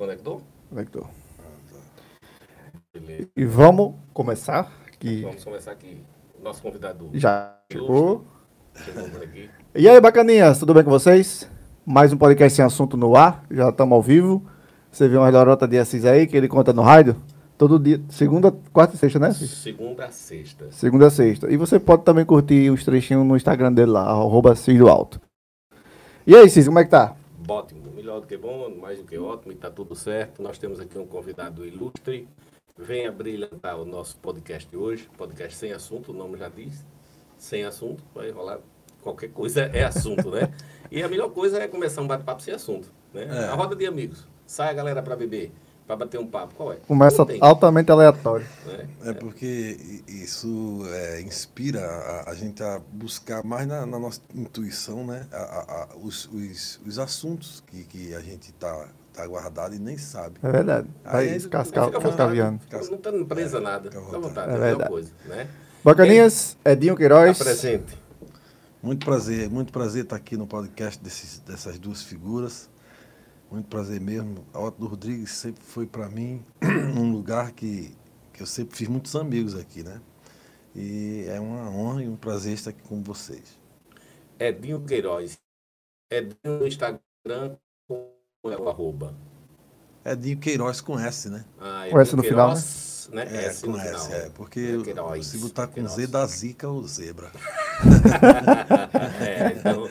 conectou? Conectou. Beleza. E vamos começar. Que Vamos começar aqui. Nosso convidado já chegou. chegou por aqui. E aí, bacaninhas, tudo bem com vocês? Mais um podcast sem assunto no ar. Já estamos ao vivo. Você viu uma lorota de Assis aí, que ele conta no rádio? Todo dia, segunda, quarta e sexta, né? Segunda a sexta. Segunda a sexta. E você pode também curtir os trechinhos no Instagram dele lá, arroba Alto. E aí, Cis, como é que tá? Ótimo, melhor do que bom, mais do que ótimo, e está tudo certo. Nós temos aqui um convidado ilustre. Venha brilhantar o nosso podcast de hoje. Podcast sem assunto, o nome já diz. Sem assunto, vai rolar qualquer coisa, é assunto, né? E a melhor coisa é começar um bate-papo sem assunto. Né? É. A roda de amigos. Sai a galera para beber, para bater um papo. Qual é? Começa altamente aleatório. né? É porque i- isso é, inspira a, a gente a buscar mais na, na nossa intuição, né? A- a- a- os, os, os assuntos que, que a gente tá, tá guardado e nem sabe. É verdade. Vai Aí, à vontade. cascaviando. Não está presa a nada. fica à vontade. É é verdade. coisa. Né? Bacaninhas, Edinho Queiroz. Apresente. Muito prazer, muito prazer estar aqui no podcast desses, dessas duas figuras. Muito prazer mesmo. A Otto Rodrigues sempre foi para mim um lugar que, que eu sempre fiz muitos amigos aqui, né? E é uma honra e um prazer estar aqui com vocês. Edinho Queiroz. Edinho no Instagram com é o arroba. Edinho Queiroz conhece, né? Ah, Com S no final, Né? É, S conhece, final. é. Porque É Queiroz, se botar com Queiroz. Z dá zica ou zebra. é, então,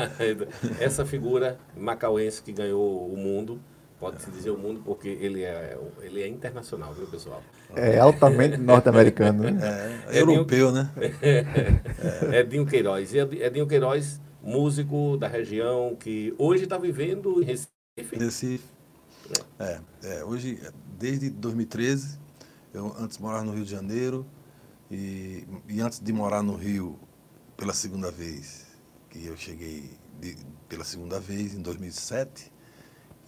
essa figura macauense que ganhou o mundo, pode-se dizer o mundo, porque ele é, ele é internacional, viu, pessoal? É altamente norte-americano, né? É, europeu, né? Edinho Queiroz. E Ed- Edinho Queiroz, músico da região, que hoje está vivendo em Recife. Recife. É, é, hoje, desde 2013, eu antes morava no Rio de Janeiro e, e antes de morar no Rio pela segunda vez, que eu cheguei de- pela segunda vez em 2007,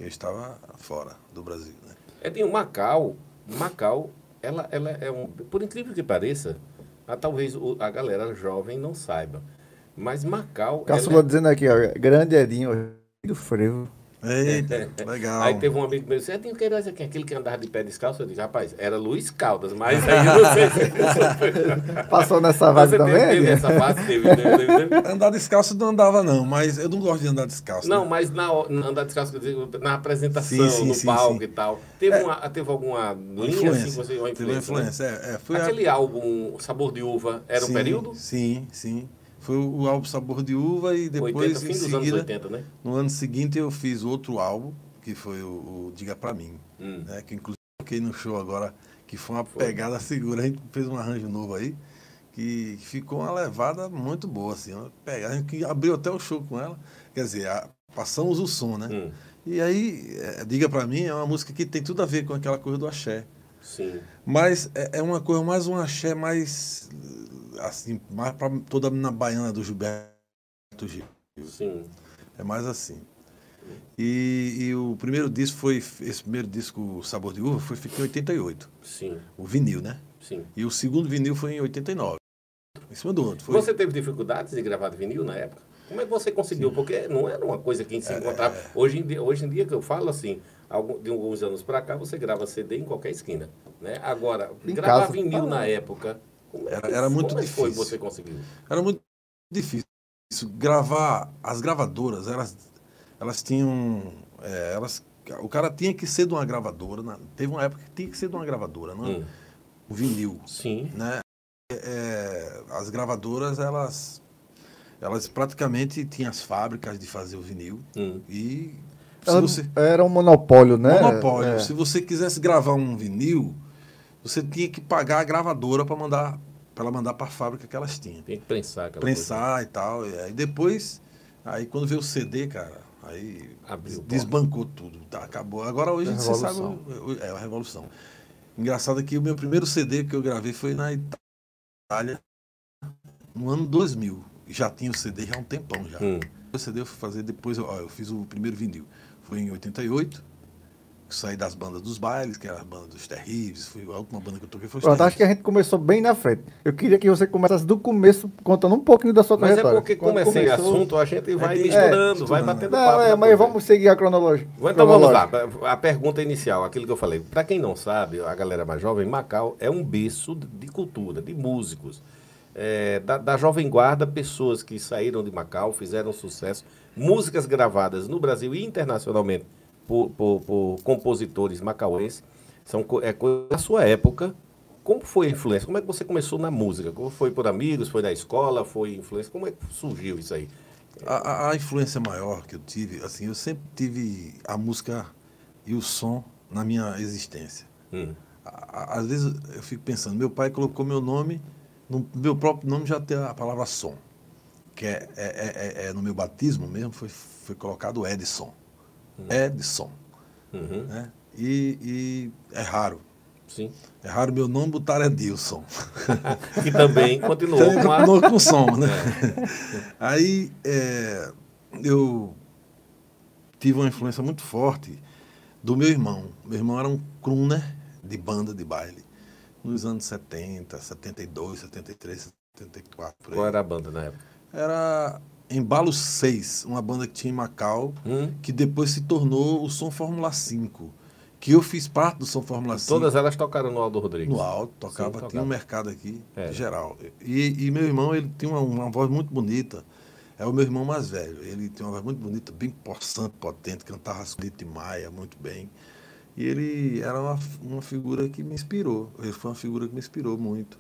eu estava fora do Brasil, né? Edinho, Macau, Macau, ela, ela é um. Por incrível que pareça, ah, talvez o- a galera jovem não saiba. Mas Macau. ela Caçula é- dizendo aqui, ó, grande Edinho do frevo. Eita, legal. Aí teve um amigo meu que disse, Edinho Queiroz aqui, aquele que andava de pé descalço. Eu disse, rapaz, era Luiz Caldas, mas aí eu não sei se Passou nessa Você também, teve, teve Edinho? essa fase, teve, teve, teve, teve. Andar descalço não andava não, mas eu não gosto de andar descalço. Não, né? mas na, na andar descalço, quer dizer, na apresentação, Sim, sim, no sim, palco sim. e tal. Teve, uma, teve alguma linha assim, que você, uma Teve uma influência? né? influência, é, é, foi a- Aquele álbum Sabor de Uva era um período? Sim, sim. Foi o álbum Sabor de Uva e depois, 80, fim em dos anos seguida, 80, né? no ano seguinte, eu fiz outro álbum, que foi o, o Diga Pra Mim, Hum. né? Que inclusive fiquei no show agora, que foi uma Foi. pegada segura, a gente fez um arranjo novo aí, que ficou uma levada muito boa, assim, uma pegada, a gente abriu até o show com ela, quer dizer, a- passamos o som, né? Hum, E aí, é, Diga Pra Mim é uma música que tem tudo a ver com aquela coisa do axé. Sim. Mas é, é uma coisa mais um axé mais assim, mais pra toda na baiana do Gilberto Gil. Sim. É mais assim. E, e o primeiro disco foi esse primeiro disco Sabor de Uva foi feito em 88, Sim, o vinil, né? sim. E o segundo vinil foi em 89. Em cima do outro. Foi, Você teve dificuldades de gravar vinil na época? Como é que você conseguiu? Porque não era uma coisa que se encontrava. Hoje, em dia, hoje em dia, que eu falo assim, de alguns anos para cá, você grava CD em qualquer esquina. Né? Agora, Em gravar casa. vinil na época, como é Era- era muito como é que foi difícil. você conseguiu? Era muito difícil. Isso, gravar as gravadoras, elas, elas tinham. é, elas, o cara tinha que ser de uma gravadora. né? Teve uma época que tinha que ser de uma gravadora, não é? Hum, O vinil. Sim. né? É, as gravadoras, elas, elas praticamente tinham as fábricas de fazer o vinil. Hum. E você. Era um monopólio, né? Monopólio. É. Se você quisesse gravar um vinil, você tinha que pagar a gravadora para mandar para ela mandar para a fábrica que elas tinham. Tem que prensar aquela Prensar e tal. E aí depois, aí quando veio o CD, cara, aí Abriu desbancou tudo. Tá, acabou. Agora hoje É a você sabe. revolução. o- É a revolução. Engraçado que o meu primeiro CD que eu gravei foi na Itália no ano 2000. E Já tinha o CD já há um tempão já. Hum. O CD eu fui fazer depois, ó, eu fiz o primeiro vinil. Foi em 88. saí das bandas dos bailes, que era a banda dos terríveis. Fui, a última banda que eu toquei foi os Pronto, acho que a gente começou bem na frente. Eu queria que você começasse do começo, contando um pouquinho da sua Mas é trajetória. porque, como é sem começou- assunto, a gente vai É, misturando, é, vai batendo Não, papo. é, mas coisa. vamos seguir a cronologia. Então vamos lá, a pergunta inicial, aquilo que eu falei. Para quem não sabe, a galera mais jovem, Macau é um berço de cultura, de músicos. É, da, da Jovem Guarda, pessoas que saíram de Macau, fizeram sucesso, músicas gravadas no Brasil e internacionalmente por, por- por compositores macauenses, são é coisa da sua época. Como foi a influência? Como é que você começou na música? Como foi por amigos? Foi da escola? Foi influência? Como é que surgiu isso aí? A, a- influência maior que eu tive, assim, eu sempre tive a música e o som na minha existência. Hum. A- Às vezes eu fico pensando, meu pai colocou meu nome, no meu próprio nome já tem a palavra som, que é, é- é- é- é no meu batismo mesmo, foi, foi colocado Edson. Edson. Uhum. Né? E, e é raro. Sim. É raro meu nome botar Edilson. Que também continuou Então, com a... com som, né? Aí é, eu tive uma influência muito forte do meu irmão. Meu irmão era um crooner de banda de baile. Nos anos 70, 72, 73, 74, por aí. Qual era a banda na época? Era Embalo 6, uma banda que tinha em Macau, Hum? que depois se tornou o Som Fórmula 5. Que eu fiz parte do Som Fórmula 5. Todas elas tocaram no Aldo Rodrigues. No alto, tocava, tocava. tinha um mercado aqui, É. geral. E, e meu irmão, ele tinha uma, uma voz muito bonita. É o meu irmão mais velho. Ele tinha uma voz muito bonita, bem possante, potente, cantava as de Maia muito bem. E ele era uma, uma figura que me inspirou. Ele foi uma figura que me inspirou muito.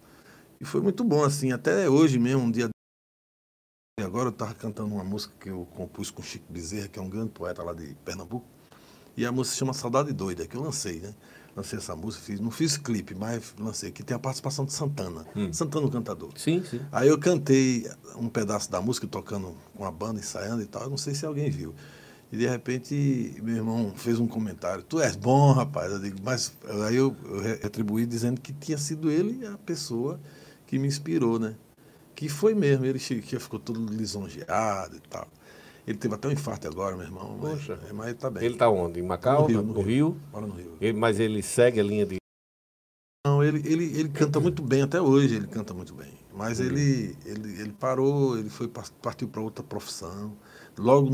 E foi muito bom, assim, até hoje mesmo, um dia. E agora eu estava cantando uma música que eu compus com Chico Bezerra, que é um grande poeta lá de Pernambuco. E a música se chama Saudade Doida, que eu lancei, né? Lancei essa música, fiz, não fiz clipe, mas lancei, que tem a participação de Santana. Hum. Santana, o cantador. Sim, sim. Aí eu cantei um pedaço da música, tocando com a banda, ensaiando e tal. Eu não sei se alguém viu. E de repente, meu irmão fez um comentário: Tu és bom, rapaz. Eu digo, mas aí eu, eu re- retribuí dizendo que tinha sido ele a pessoa que me inspirou, né? Que foi mesmo. Ele ficou todo lisonjeado e tal. Ele teve até um infarto agora, meu irmão. Mas, Poxa. mas ele tá bem. Ele está onde? Em Macau? No Rio, No, no Rio? Mora no Rio. Ele- mas ele segue a linha de. Não, ele, ele, ele canta muito bem, até hoje ele canta muito bem. Mas Uhum. ele, ele, ele parou, ele foi par- partiu para outra profissão, logo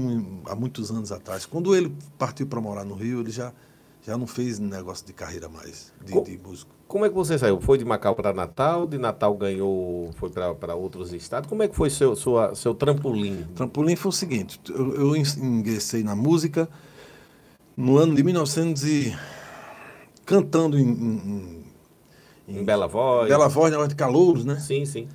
há muitos anos atrás. Quando ele partiu para morar no Rio, ele já, já não fez negócio de carreira mais, de, Co- de músico. Como é que você saiu? Foi de Macau para Natal? De Natal ganhou, foi para outros estados? Como é que foi seu, sua, seu trampolim? Trampolim foi o seguinte, eu, eu in- ingressei na música no ano de 1900 e cantando em, em, Em Bela Voz? Bela Voz, negócio de calouros, né? Sim, sim.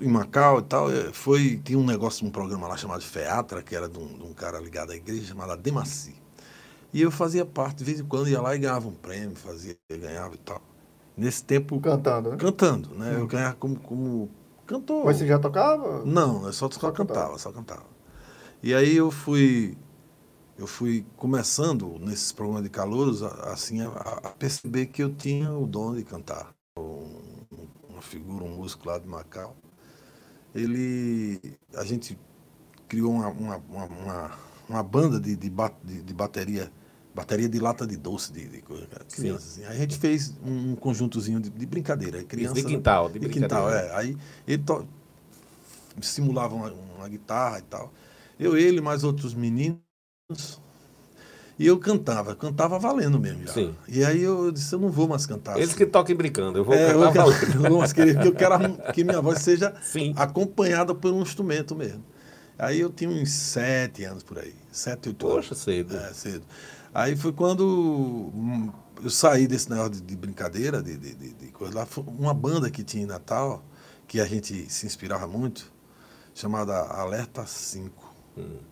em Macau e tal, eh, foi, tinha um negócio, um programa lá chamado Featra, que era de um, de um cara ligado à igreja, chamado Demaci. E eu fazia parte, de vez em quando ia lá e ganhava um prêmio, fazia, ganhava e tal. Nesse tempo, Cantando, né? cantando, né? Eu ganhava como, como cantor. Mas você já tocava? Não, eu só, só, Só cantava. cantava, só cantava. E aí eu fui, eu fui começando nesses programas de calouros, assim, a, a perceber que eu tinha o dom de cantar. Um- uma figura, um músico lá de Macau. Ele, a gente criou uma, uma, uma, uma- banda de, de, de- de bateria, bateria de lata de doce, de, de coisa, criança, assim. Aí a gente fez um conjuntozinho de, de brincadeira. Criança, de quintal, de de quintal, é. Aí ele to- simulava uma, uma guitarra e tal. Eu, ele, mais outros meninos. E eu cantava, cantava valendo mesmo já. Sim. E aí eu disse, eu não vou mais cantar. Eles assim. que toquem brincando, eu vou É, eu cantar quero- valendo. eu eu quero que minha voz seja Sim. acompanhada por um instrumento mesmo. Aí eu tinha uns sete anos por aí, sete, oito anos. Poxa, cedo. É, cedo. Aí foi quando hum, eu saí desse negócio de, de brincadeira, de, de, de- de coisa lá. Foi Uma banda que tinha em Natal, que a gente se inspirava muito, chamada Alerta 5.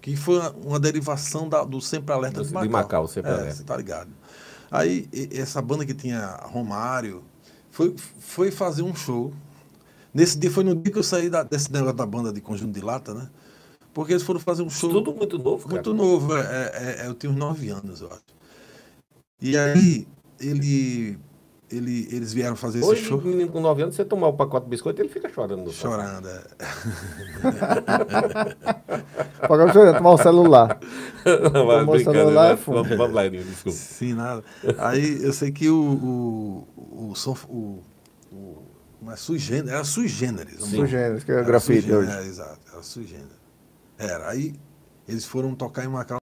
Que foi uma, derivação da- do Sempre Alerta Do- de de Macau. Macau, Sempre é, Alerta. Você tá ligado. Aí essa banda que tinha Romário foi, foi fazer um show. Nesse dia foi no dia que eu saí da- desse negócio da banda de conjunto de lata, né? Porque eles foram fazer um show. Tudo muito novo, cara. Muito novo, é, é- é- eu uns nove anos, eu acho. E aí, ele. ele, eles vieram fazer Hoje, esse show. o menino com 9 anos, você tomar o pacote de biscoito, ele fica chorando. Chorando. é. Agora deixa eu tomar o celular. Vai, Tomou o celular vai. e fumo. Vamos, vamos lá, Elinho, desculpa. Sim, nada. Aí eu sei que o. O. O. o, o mas sui generis, era sui generis. Sui generis, que é Era grafite sui generis, hoje. É, exato, era sui generis. Era. Aí eles foram tocar em Macau.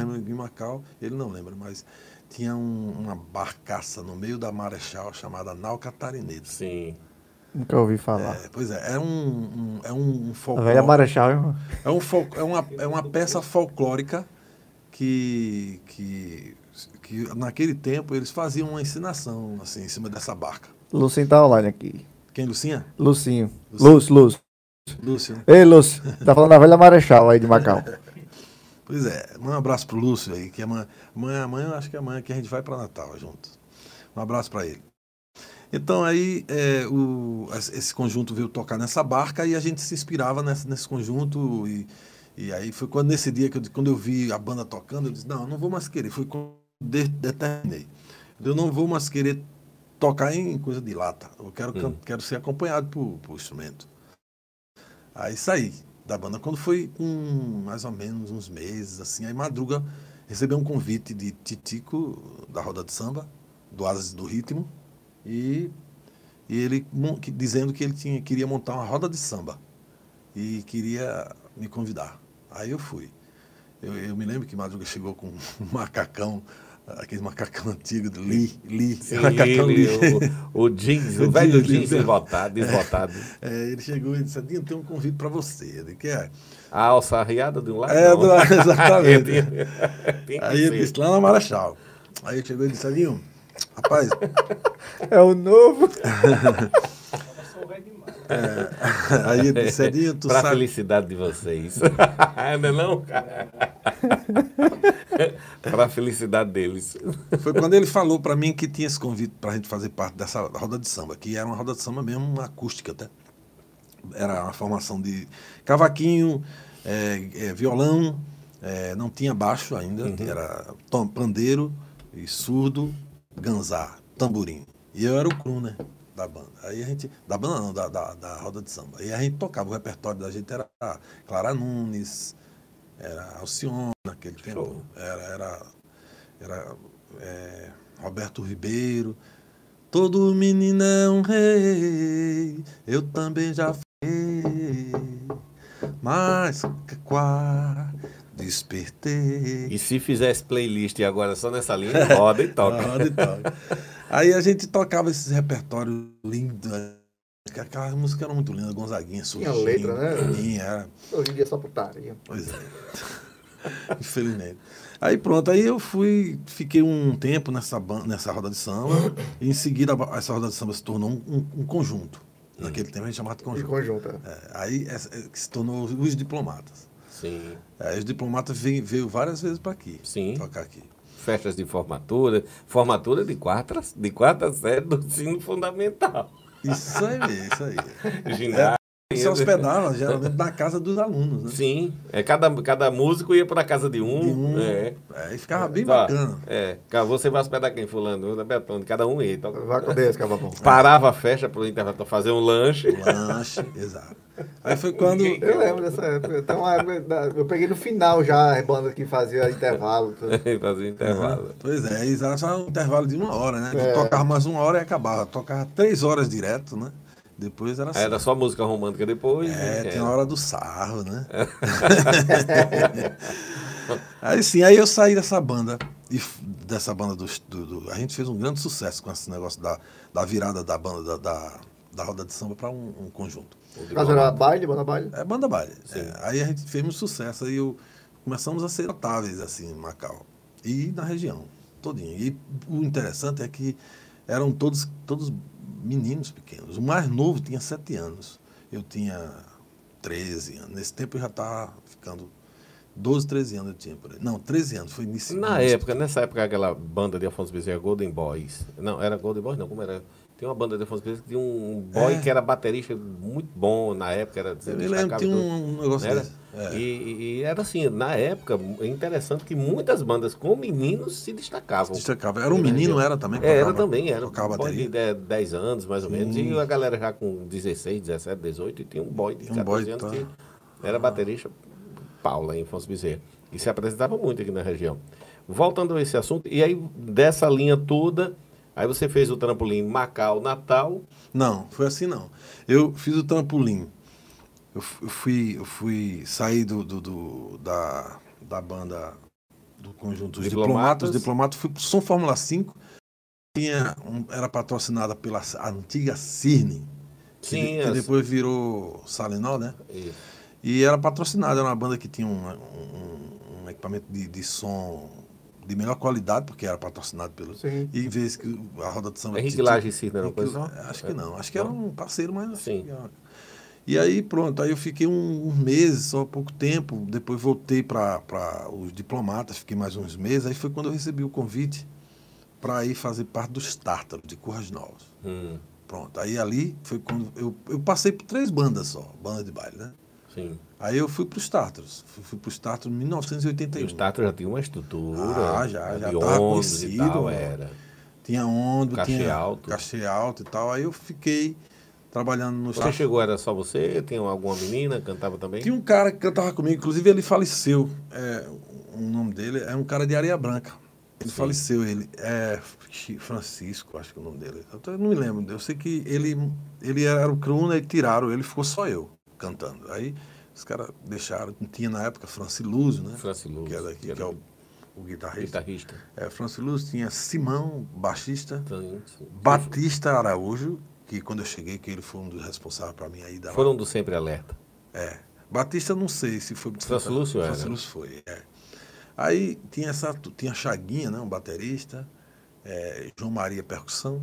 Em Macau, ele não lembra, mas tinha um- uma barcaça no meio da Marechal chamada Nau Catarineta. Sim. Nunca ouvi falar. É, pois é, é um, um- é um, um a folclore. velha Marechal, irmão. É, um fol- é, uma, é uma peça folclórica que, que, que naquele tempo eles faziam uma ensinação assim, em cima dessa barca. Lucinho tá online aqui. Quem, Lucinha? Lucinho. Lucinho. Lúcio, Lúcio. Lúcio. Ei, Lúcio. Tá falando da velha Marechal aí de Macau. Pois é, manda um abraço pro Lúcio aí, que amanhã, amanhã, acho que é amanhã que a gente vai para Natal juntos. Um abraço para ele. Então aí é, o, esse conjunto veio tocar nessa barca e a gente se inspirava nessa, nesse conjunto e, e aí foi quando nesse dia que eu, quando eu vi a banda tocando, eu disse, não, eu não vou mais querer. Foi quando de- determinei. Eu não vou mais querer tocar em coisa de lata. Eu quero, can- Hum. quero ser acompanhado por, por instrumento. Aí saí da banda. Quando foi com mais ou menos uns meses, assim, aí Madruga recebeu um convite de Titico, da Roda de Samba, do Asas do Ritmo, e, e ele que- dizendo que ele tinha, queria montar uma roda de samba e queria me convidar. Aí eu fui. Eu, eu me lembro que Madruga chegou com um macacão, aquele macacão antigo do Lee, Lee, Sim, macacão ele, Lee. o, o jeans, o velho jeans, desbotado, desbotado. É, ele chegou e disse, Adinho, tem um convite para você. Ele quer. A alça arriada de um lado. É, do lado, exatamente. Tem Aí ele disse, lá na Marechal. Aí ele chegou e disse, Adinho, rapaz, É o novo. aí ele disse, Adinho, tu Pra sabe. felicidade de vocês. não é não, cara? pra felicidade deles. Foi quando ele falou para mim que tinha esse convite para a gente fazer parte dessa roda de samba, que era uma roda de samba mesmo, uma acústica até. Era uma formação de cavaquinho, é, é, violão, é, não tinha baixo ainda, era tom, pandeiro e surdo, ganzá, tamborim. E eu era o crooner da banda. Aí a gente, da banda não, da, da, da roda de samba. E a gente tocava, o repertório da gente era Clara Nunes, era Alcione naquele tempo, era, era, era é, Roberto Ribeiro. Todo menino é um rei, eu também já fui, mas quá, despertei. E se fizesse playlist agora só nessa linha, roda e toca. Roda e toca. Aí a gente tocava esses repertórios lindos. Aquelas músicas eram muito lindas, Gonzaguinha, Tinha Surginho, letra, né? Tinha, era. Hoje em dia é só putaria. Pois é. Infelizmente. Aí pronto, aí eu fui, fiquei um tempo nessa, nessa roda de samba, e em seguida essa roda de samba se tornou um, um- um conjunto. Naquele tempo a gente chamava de De conjunto. conjunto. é. É, aí essa- que se tornou os diplomatas. Sim. Aí os diplomatas veio, veio várias vezes para aqui, Sim. tocar aqui. Festas de formatura, formatura de quarta, de quarta série do ensino fundamental. Isso aí, isso aí. Ginásio. Se hospedava geralmente na casa dos alunos, né? Sim, é, cada, cada músico ia para casa de um. De um. É. Aí ficava bem Tá, bacana. É, você vai hospedar quem? Fulano, da Betão, cada um ia. toca- Vai com Deus, cababão. Parava a festa pro intervalo pra fazer um lanche. Lanche, exato. Aí foi quando. Eu lembro dessa época. Então, eu peguei no final já as bandas que fazia intervalo. Fazia intervalo. Pois é, aí era só um intervalo de uma hora, né? É. Tocava mais uma hora e acabava. Tocava três horas direto, né? Depois era assim. Era só música romântica depois. É, né? tem a hora do sarro, né? aí sim, aí eu saí dessa banda, e dessa banda do, do- do- A gente fez um grande sucesso com esse negócio da, da virada da banda da, da, da roda de samba para um, um conjunto. Mas era baile, banda baile. É banda baile. É, aí a gente fez muito sucesso. Aí eu, começamos a ser notáveis assim em Macau. E na região, todinha. E o interessante é que eram todos, todos meninos pequenos. O mais novo tinha sete anos. Eu tinha 13 anos. Nesse tempo eu já estava ficando 12, 13 anos eu tinha por aí. Não, 13 anos, foi início. Na início. época, nessa época, aquela banda de Afonso Bezerra, Golden Boys. Não, era Golden Boys, não, como era? Tem uma banda de Afonso Bezerra que tinha um boy É. que era baterista muito bom na época. Era, se Eu lembro, tinha tudo. um negócio Era? desse. É. E, e- era assim, na época, é interessante que muitas bandas com meninos se destacavam. Destacava. Era um menino, era também? É, era tocava- também, era um Tocava boy bateria. de de- 10 anos, mais ou menos, e a galera já com 16, 17, 18, e tinha um boy de Um 14 boy, anos tá. que era baterista, Paula, em Afonso Bezerra, e se apresentava muito aqui na região. Voltando a esse assunto, e aí dessa linha toda, aí você fez o trampolim Macau, Natal, Não, foi assim não. Eu fiz o trampolim. Eu, eu fui, eu fui sair do, do- do- da, da banda do conjunto dos Diplomatas. diplomatas. Fui pro Som Fórmula 5. Tinha um- era patrocinada pela antiga Cirne, que, Sim, que as- depois virou Salinol, né? e- E era patrocinada, era uma banda que tinha um, um- um equipamento de, de som de melhor qualidade, porque era patrocinado pelo. Sim. E em vez que a roda de samba. Henrique tinha- Laje Cirne era uma Henrique- coisa? Acho que não, acho que era um parceiro, mas. Sim. E aí, pronto, aí eu fiquei um, uns meses, só pouco tempo. Depois voltei para os diplomatas, fiquei mais uns meses. Aí foi quando eu recebi o convite para ir fazer parte dos Tártaros, de Curras Novas. Hum, Pronto, aí ali foi quando eu, eu passei por três bandas só, banda de baile, né? Sim. Aí eu fui para os Tártaros, fui, fui para os Tártaros em E 1981. os Tato já tinha uma estrutura, Ah, já, já de tava ônibus e conhecido, tal, era. Tinha onda, Cachê tinha alto. cachê alto e tal. Aí eu fiquei trabalhando nos Você chegou, era só você? Tinha alguma menina, cantava também? Tinha um cara que cantava comigo, inclusive ele faleceu. É, o nome dele é um cara de Areia Branca. Ele Sim. faleceu, ele é Francisco, acho que é o nome dele. Eu não me lembro. Eu sei que ele, ele era o cruna e tiraram, ele ficou só eu cantando. Aí os caras deixaram, tinha na época Francilúzio, né? Francilúzio, que é daqui, que que, era é o, o guitarrista. Guitarrista. É, Francilúzio tinha Simão, baixista, Então, sim. Batista Araújo, que quando eu cheguei, que ele foi um dos responsáveis para mim aí da Foram do Sempre Alerta. é. Batista não sei se foi Francisco era, Francisco foi, é. Aí tinha essa tinha Chaguinha, né, um baterista, é, João Maria percussão.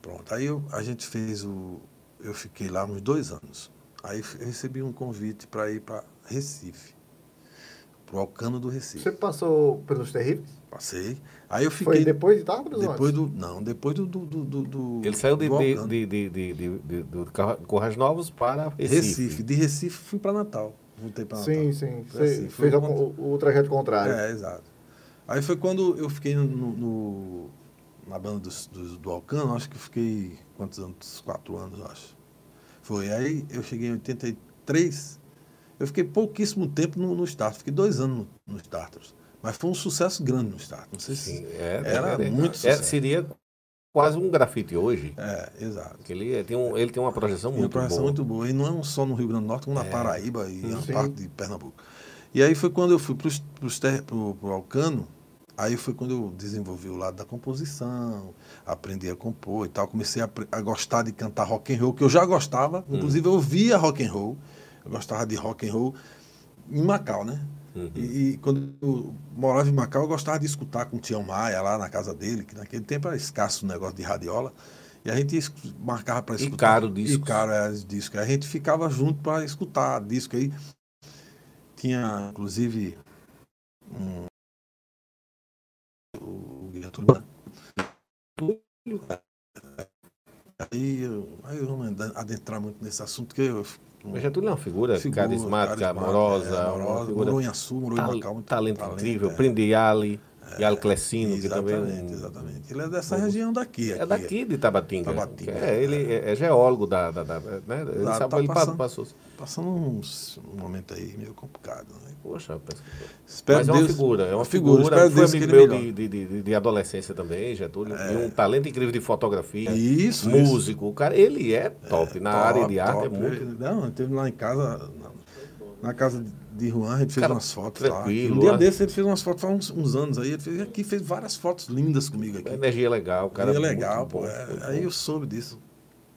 Pronto. Aí eu- a gente fez o eu fiquei lá uns dois anos. Aí eu recebi um convite para ir para Recife. Pro Alcano do Recife. Você passou pelos terríveis? Passei. Aí eu Foi fiquei depois de Tártaros ou depois do não, depois do do, do, do- do- Ele saiu de, do de, de, de, de, de, de- do Corrais Novos para Recife. Recife. De Recife fui para Natal. Voltei para Natal. Sim, sim. Foi assim, foi fez quando- o, o trajeto contrário. É, exato. Aí foi quando eu fiquei no, no- na banda dos, dos- do Alcano, acho que fiquei, quantos anos? Quatro anos, eu acho. Foi. Aí eu cheguei em 83, eu fiquei pouquíssimo tempo no, no Start, fiquei dois anos no, nos Tartars. Mas foi um sucesso grande no Start. Não sei Sim, se. é, Era é, muito é, sucesso. Seria quase um grafite hoje. É, exato. Ele, é- tem um, ele tem uma projeção E uma muito projeção boa. muito boa. E não é só no Rio Grande do Norte, como na É. Paraíba e uma Sim. parte de Pernambuco. E aí foi quando eu fui para o Alcano, aí foi quando eu desenvolvi o lado da composição, aprendi a compor e tal. Comecei a, a gostar de cantar rock and roll, que eu já gostava. Hum. Inclusive eu via rock and roll. Eu gostava de rock and roll em Macau, né? Uhum. E, e quando eu morava em Macau, eu gostava de escutar com o Tião Maia lá na casa dele, que naquele tempo era escasso o negócio de radiola. E a gente marcava para E escutar. caro discos. E caro era os discos. A gente ficava junto para escutar disco aí. Tinha, inclusive, um. O Guilherme Aí, eu- aí eu não adentrar muito nesse assunto, que eu. Mas Getúlio é uma figura, Figura, carismática, carismática, amorosa, é, amorosa, figura morou em Açu, morou em Macau. muito talento, incrível. é. Prende Yali, Yali Clecino, que também é Exatamente, exatamente. Ele é dessa região daqui. é aqui. daqui de Tabatinga. Tabatinga, É, ele é, é geólogo da, da, da- né? Ele Lá sabe, tá ele passando. passou. Passando uns- um momento aí meio complicado. Né? Poxa, Mas é uma Deus- figura, é uma figura. figura. Foi Deus amigo meu de, de, de, adolescência também, Getúlio. E um talento incrível de fotografia. Isso, músico. O cara, ele é top. Na Top, área de arte é top. muito. Não, teve lá em casa, na, na casa de Juan, a gente fez Cara, umas fotos lá. Um dia lá. desse ele fez umas fotos, faz uns, uns anos aí, ele fez aqui, fez várias fotos lindas comigo aqui. A energia é legal, cara. é muito legal, bom, pô. é, muito aí bom. eu soube disso.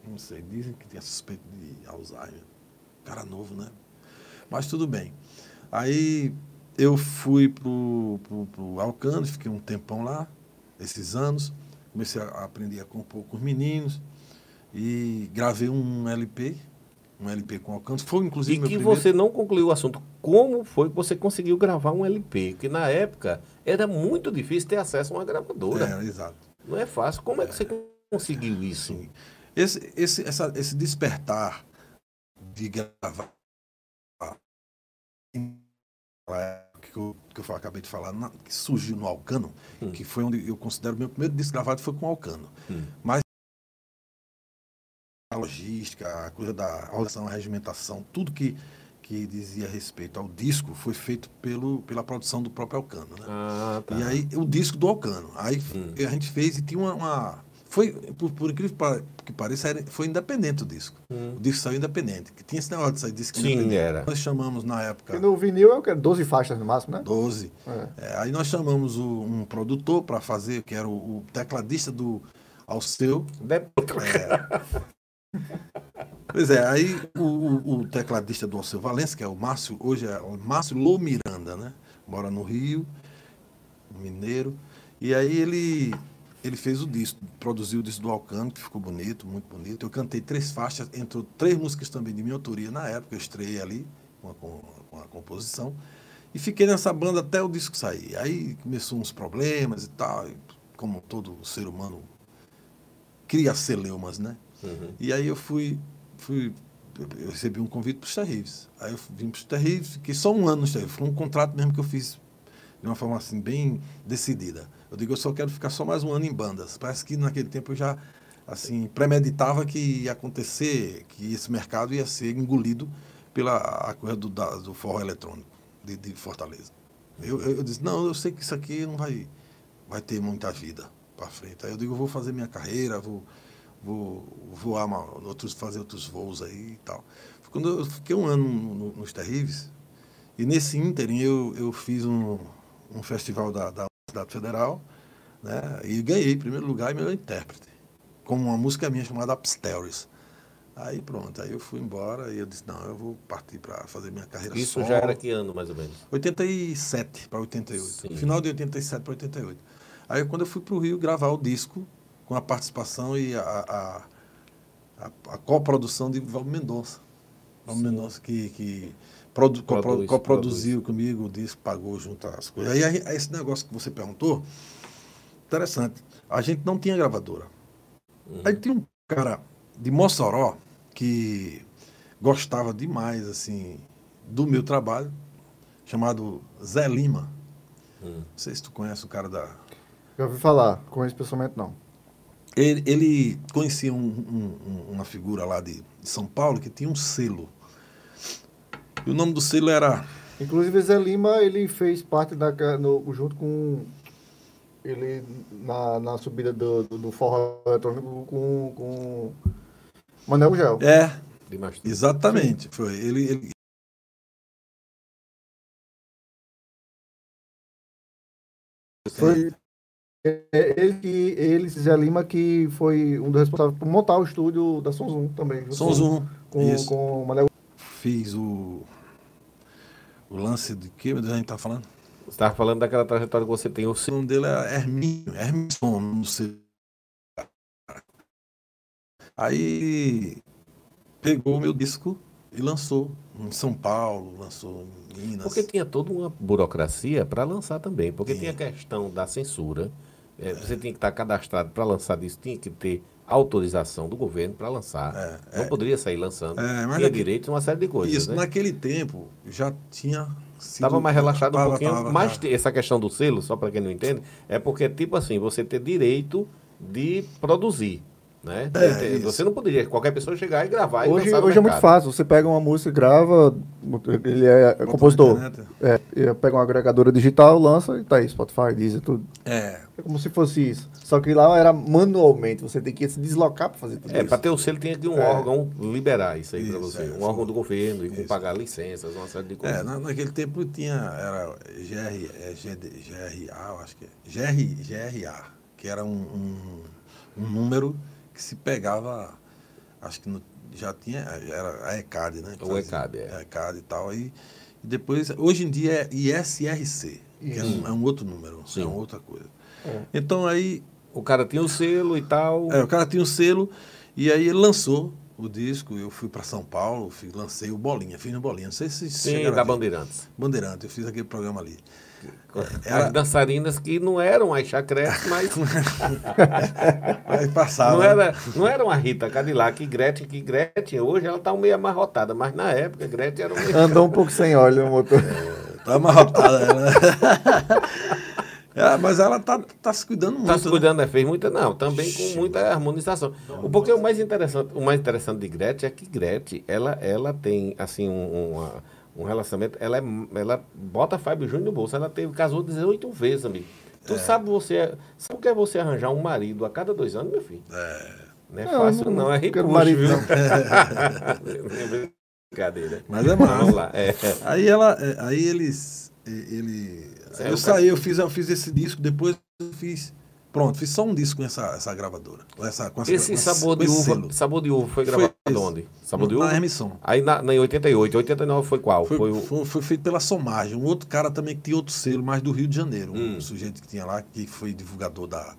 Não sei, dizem que tinha suspeito de Alzheimer. Cara novo, né? Mas tudo bem. Aí eu fui pro, pro, pro Alcano, fiquei um tempão lá, esses anos. Comecei a aprender a compor com os meninos. E gravei um LP, um LP com Alcano. Foi inclusive E que primeiro... você não concluiu o assunto. Como foi que você conseguiu gravar um LP? Que na época era muito difícil ter acesso a uma gravadora. É, exato. Não é fácil. Como é que você conseguiu isso? Sim. Esse, esse, essa, esse despertar de gravar que eu, que eu acabei de falar, na, que surgiu no Alcano, hum. que foi onde eu considero meu primeiro disco gravado foi com o Alcano. Hum. Mas a logística, a coisa da organização, a regimentação, tudo que, que dizia respeito ao disco foi feito pelo, pela produção do próprio Alcano. Né? Ah, tá. E aí o disco do Alcano. Aí hum. a gente fez e tinha uma, uma foi, por, por incrível que pareça, foi independente o disco. Hum. O disco saiu independente. Que tinha esse negócio de sair disco Sim, era. Nós chamamos na época. E no vinil é o que? 12 faixas no máximo, né? 12. É. É, aí nós chamamos o, um produtor para fazer, que era o, o tecladista do Alceu. É. Pois é, aí o, o, tecladista do Alceu Valença, que é o Márcio, hoje é o Márcio Lô Miranda, né? Mora no Rio, mineiro. E aí ele ele fez o disco, produziu o disco do Alcano, que ficou bonito, muito bonito. Eu cantei três faixas, entrou três músicas também de minha autoria na época, eu estreiei ali com a, com a composição. E fiquei nessa banda até o disco sair. Aí começou uns problemas e tal, como todo ser humano cria celeumas, né? Uhum. E aí eu fui, fui eu recebi um convite para os Terríveis. Aí eu vim para os Terríveis, fiquei só um ano nos Terríveis. Foi um contrato mesmo que eu fiz de uma forma assim bem decidida. Eu digo, eu só quero ficar só mais um ano em bandas. Parece que naquele tempo eu já assim premeditava que ia acontecer, que esse mercado ia ser engolido pela a coisa do, da, do forró eletrônico de, de Fortaleza. Eu, eu, eu, disse, não, eu sei que isso aqui não vai, vai ter muita vida para frente. Aí eu digo, eu vou fazer minha carreira, vou, vou voar, outros, fazer outros voos aí e tal. Quando eu fiquei um ano no, nos Terríveis, e nesse ínterim eu, eu fiz um, um festival da, da Universidade Federal, né? E ganhei primeiro lugar e melhor intérprete, com uma música minha chamada Upstairs. Aí pronto, aí eu fui embora e eu disse, não, eu vou partir para fazer minha carreira Isso solo. já era que ano, mais ou menos? 87 para 88. Sim. Final de 87 para 88. Aí quando eu fui para o Rio gravar o disco, com a participação e a, a, a, a coprodução de Valdo Mendonça. Valdo Mendonça que, que produ, produz, coproduziu produz. comigo o disco, pagou junto às coisas. Aí, aí esse negócio que você perguntou, interessante. A gente não tinha gravadora. Uhum. Aí tinha um cara de Mossoró que gostava demais, assim, do meu trabalho, chamado Zé Lima. Uhum. Não sei se tu conhece o cara da... Já ouvi falar, conheço pessoalmente não. Ele, ele conhecia um, um, uma figura lá de, de São Paulo que tinha um selo e o nome do selo era. Inclusive, Zé Lima, ele fez parte da. No, junto com. Ele na, na subida do, do, do forró eletrônico com, com Manel Gel. É. Exatamente. Sim. Foi. Ele, ele, Foi ele, que, ele, Zé Lima, que foi um dos responsáveis por montar o estúdio da Sonzum também. Sonzum. Com, com, com Manel. Fiz o o lance de que a gente está falando? Você estava falando daquela trajetória que você tem. O nome dele é Herminho, Hermisson, não sei. Aí pegou o meu disco e lançou em São Paulo, lançou em Minas. Porque tinha toda uma burocracia para lançar também. Porque Sim. tinha a questão da censura. É, é. Você tinha que estar cadastrado para lançar isso, tinha que ter autorização do governo para lançar. É, não é, poderia sair lançando. É, mas tinha direito a uma série de coisas. Isso, né? naquele tempo já tinha. Estava mais relaxado tava, um pouquinho. Tava, mas tava. essa questão do selo, só para quem não entende, é porque, tipo assim, você ter direito de produzir. Né? É, você não poderia, qualquer pessoa chegar e gravar hoje, e Hoje é muito fácil, você pega uma música, grava, ele é Bota compositor, é, pega uma agregadora digital, lança e tá aí, Spotify, Deezer, tudo. É. É como se fosse isso. Só que lá era manualmente, você tem que se deslocar para fazer tudo é, isso. É, para ter o selo tinha que um é. órgão liberar isso aí para você, é, um órgão do governo, e pagar licenças, uma série de coisas. É, na, naquele tempo tinha, era GR, é, GD, GRA, eu acho que é, GR, GRA, que era um, um, um número que se pegava, acho que no, já tinha, era a ECAD, né? O ECAD, é. A ECAD e tal. E, e depois, hoje em dia é ISRC, que é um, é um, outro número, Sim. é uma outra coisa. É. Então aí. O cara tinha o um selo e tal. É, o cara tinha o um selo, e aí ele lançou o disco, eu fui para São Paulo, fui, lancei o Bolinha, fiz no Bolinha, não sei se Sim, da Bandeirantes. Bandeirantes, eu fiz aquele programa ali. As dançarinas que não eram as chacretes, mas. Mas passava. não, era, não era uma Rita Cadillac e Gretchen, que Gretchen hoje ela tá meio amarrotada, mas na época Gretchen era um meio. Andou um pouco sem óleo o motor. Tá amarrotada ela. É, mas ela tá, tá se cuidando muito. Está se né? cuidando, né? fez muita, não, também com muita harmonização. O porque o mais interessante, o mais interessante de Gretchen é que Gretchen, ela, ela tem assim um, uma- um relacionamento, ela, é, ela bota Fábio Júnior no bolso, ela teve, casou 18 vezes, amigo. Tu sabe você, sabe o que é você arranjar um marido a cada dois anos, meu filho? É. Não é Não, fácil não- não, é repuxo, marido, viu? não. Brincadeira. Mas é Vamos massa. lá, é. Aí ela, é, aí eles, ele, É, eu saí, eu fiz, eu fiz esse disco, depois eu fiz, pronto, fiz só um disco com essa, essa gravadora, com essa, com essa, Esse com sabor com de uva, sabor de uva foi Foi gravado esse. onde? Sabor de Na? Hermisson. Aí na, na, em 88, 89 foi qual? Foi, Foi, o foi, foi feito pela Somagem, um outro cara também que tinha outro selo, mais do Rio de Janeiro, um Hum. sujeito que tinha lá, que foi divulgador da,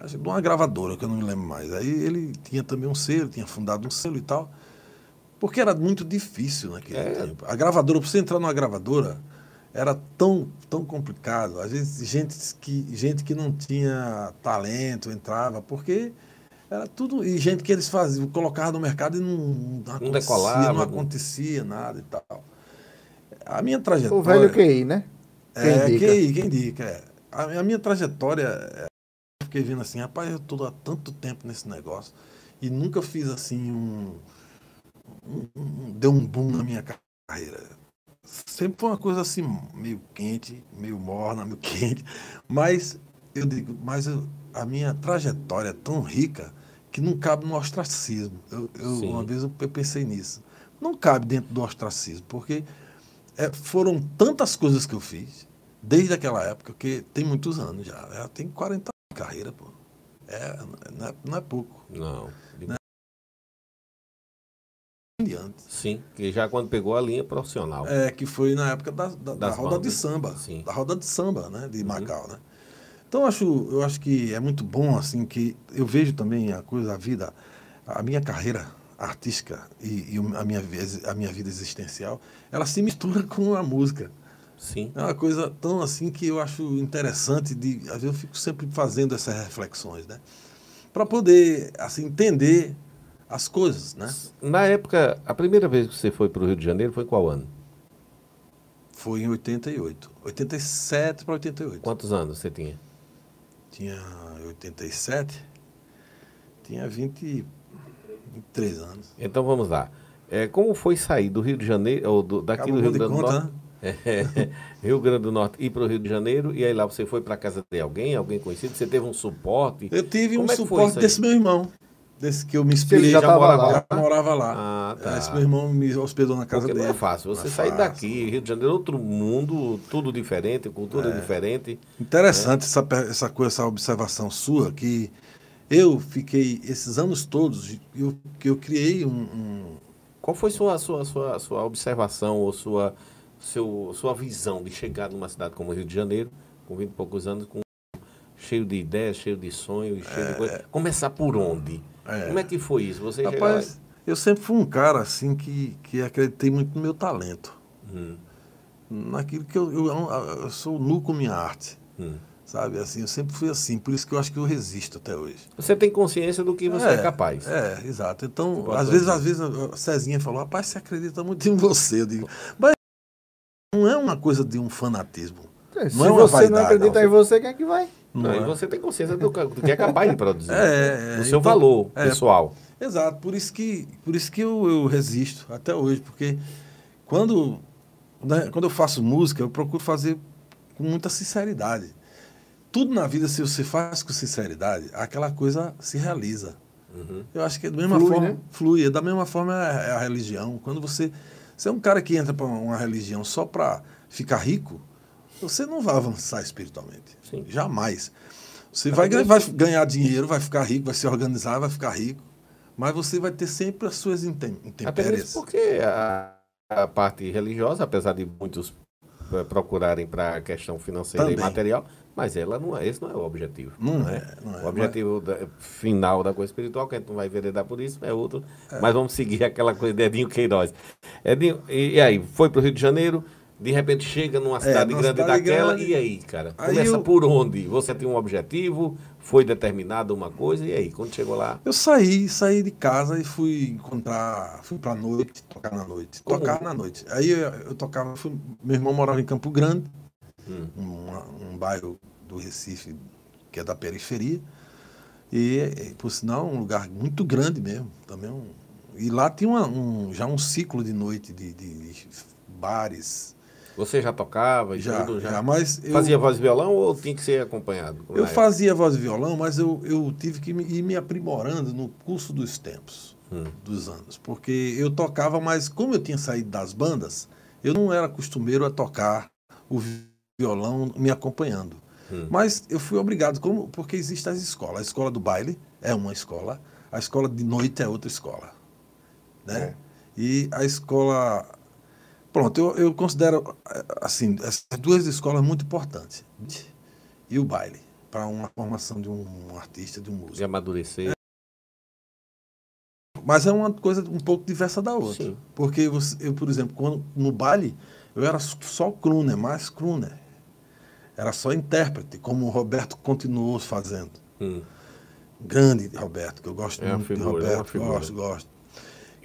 acho que de uma gravadora, que eu não me lembro mais. Aí ele tinha também um selo, tinha fundado um selo e tal, porque era muito difícil naquele É. tempo. A gravadora, para você entrar numa gravadora, era tão, tão complicado. Às vezes, gente que, gente que não tinha talento entrava, porque era tudo. E gente que eles faziam, colocavam no mercado e não, não, acontecia, decolava, não não- acontecia nada e tal. A minha O trajetória. velho QI, né? Quem É, indica? quem, quem indica. é. A, a minha trajetória, é, eu fiquei vendo assim, rapaz, eu estou há tanto tempo nesse negócio e nunca fiz assim um, um- um- Deu um boom na minha carreira. Sempre foi uma coisa assim, meio quente, meio morna, meio quente. Mas eu digo, mas eu- a minha trajetória é tão rica que não cabe no ostracismo. Eu, eu- uma vez eu pe- pensei nisso. Não cabe dentro do ostracismo, porque é, foram tantas coisas que eu fiz, desde aquela época, que tem muitos anos já. Já tem 40 anos de carreira, pô. É, não, é, não é pouco. Não. De antes. Sim, que já quando pegou a linha profissional. É, que foi na época da, da, da roda de bandas. samba. Sim. Da roda de samba, né? De Uhum. Macau, né? Então eu acho, eu acho que é muito bom, assim, que eu vejo também a coisa, a vida, a minha carreira artística e, e a, minha, a minha vida existencial, ela se mistura com a música. Sim. É uma coisa tão assim que eu acho interessante de, às vezes eu fico sempre fazendo essas reflexões, né? Para poder assim entender as coisas, né? Na época, a primeira vez que você foi para o Rio de Janeiro foi qual ano? Foi em 88, 87 para 88. Quantos anos você tinha? Tinha 87, tinha 20, 23 anos. Então vamos lá. É, como foi sair do Rio de Janeiro, ou do, daqui Acabou do Rio de Grande do Norte? É, Rio Grande do Norte ir para o Rio de Janeiro e aí lá você foi para casa de alguém, alguém conhecido? Você teve um suporte? Eu tive Como um é suporte desse meu irmão, desse que eu me inspirei, Ele já já, morava lá. lá. Já morava lá. Ah, tá. Esse meu irmão me hospedou na casa Porque dele. não é fácil. Você é sair fácil. daqui, Rio de Janeiro, outro mundo, tudo diferente, cultura É. diferente. Interessante essa, pe- essa coisa, essa observação sua, que eu fiquei, esses anos todos, eu, que eu criei um, um- Qual foi sua, sua, sua, sua observação ou sua, seu, sua visão de chegar numa cidade como Rio de Janeiro, com 20 e poucos anos, com, cheio de ideias, cheio de sonhos, cheio de coisa? Começar por onde? É. Como é que foi isso? Você Rapaz, eu sempre fui um cara assim que, que acreditei muito no meu talento. Hum, Naquilo que eu, eu, eu sou nu com minha arte. hum. Sabe, assim, eu sempre fui assim, por isso que eu acho que eu resisto até hoje. Você tem consciência do que você é, capaz. É, exato. Então, Pode às vezes, às vezes, a Cezinha falou, rapaz, você acredita muito em você. Eu digo, mas não é uma coisa de um fanatismo. Se Não é você não acredita não. em você, quem é que vai? Não, e é. você tem consciência do, que- do que é capaz de produzir. É, é, do seu então, valor é. pessoal. Exato, por isso que, por isso que eu, eu resisto até hoje, porque quando, né, quando eu faço música, eu procuro fazer com muita sinceridade. Tudo na vida, se você faz com sinceridade, aquela coisa se realiza. Uhum. Eu acho que é da mesma Flui, forma, né? flui. É da mesma forma é a religião. Quando você, você é um cara que entra para uma religião só para ficar rico, você não vai avançar espiritualmente. Sim. Jamais. Você vai, ganhar- vai ganhar dinheiro, vai ficar rico, vai se organizar, vai ficar rico, mas você vai ter sempre as suas intempéries. porque a, a parte religiosa, apesar de muitos eh, procurarem para a questão financeira Também. e material, mas ela não é, esse não é o objetivo. Não é, não é. O objetivo da- final da coisa espiritual, que a gente não vai enveredar por isso, é outro. Mas vamos seguir aquela coisa de Edinho Queiroz. Edinho, e, e aí, foi para o Rio de Janeiro, De repente chega numa cidade numa grande cidade daquela, grande. e aí, cara? Aí Começa eu- por onde? Você tem um objetivo, foi determinada uma coisa, e aí, quando chegou lá? Eu saí, saí de casa e fui encontrar, fui pra noite, tocar na noite. Como? Tocar na noite. Aí eu, eu tocava, fui- meu irmão morava em Campo Grande, Hum. um, um bairro do Recife que é da periferia. E, e, por sinal, um lugar muito grande mesmo. Também um, e lá tinha uma- um, já um ciclo de noite de, de- de bares. Você já tocava Já, tudo? Já, já, mas eu, Fazia voz e violão ou tinha que ser acompanhado? Eu fazia voz e violão, mas eu, eu tive que ir me aprimorando no curso dos tempos, Hum. dos anos. Porque eu tocava, mas como eu tinha saído das bandas, eu não era costumeiro a tocar o violão me acompanhando. Hum. Mas eu fui obrigado, como, porque existem as escolas. A escola do baile é uma escola, a escola de noite é outra escola. Né? É. E a escola. Pronto, eu, eu considero eh, assim, essas duas escolas muito importantes. E o baile, para uma formação de um, artista, de um De músico. amadurecer. Mas é uma coisa um pouco diversa da outra. Sim. Porque você, eu, por exemplo, quando, no baile, eu era só crooner, mais crooner. Era só intérprete, como o Roberto continuou fazendo. Hum. Grande Roberto, que eu gosto É muito de figura, é uma Roberto. figura. Gosto, gosto.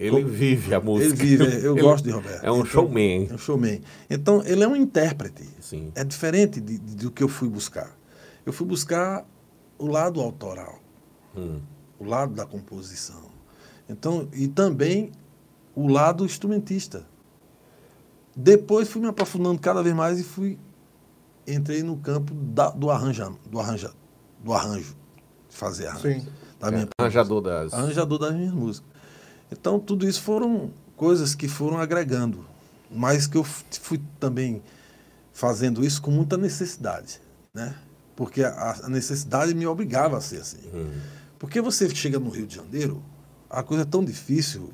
Ele vive a música. Ele vive, é, eu Ele gosto de Roberto. É um Então, showman. É um showman. Então, ele é um intérprete. Sim. É diferente de, de- do que eu fui buscar. Eu fui buscar o lado autoral, Hum. o lado da composição. Então, e também o lado instrumentista. Depois fui me aprofundando cada vez mais e fui entrei no campo da- do arranja, do arranja, do arranjo, de fazer arranjo. Sim. Da minha Arranjador das. arranjador das minhas músicas. Então, tudo isso foram coisas que foram agregando, mas que eu fui também fazendo isso com muita necessidade, né? Porque a, a necessidade me obrigava a ser assim. Hum. Porque você chega no Rio de Janeiro, a coisa é tão difícil.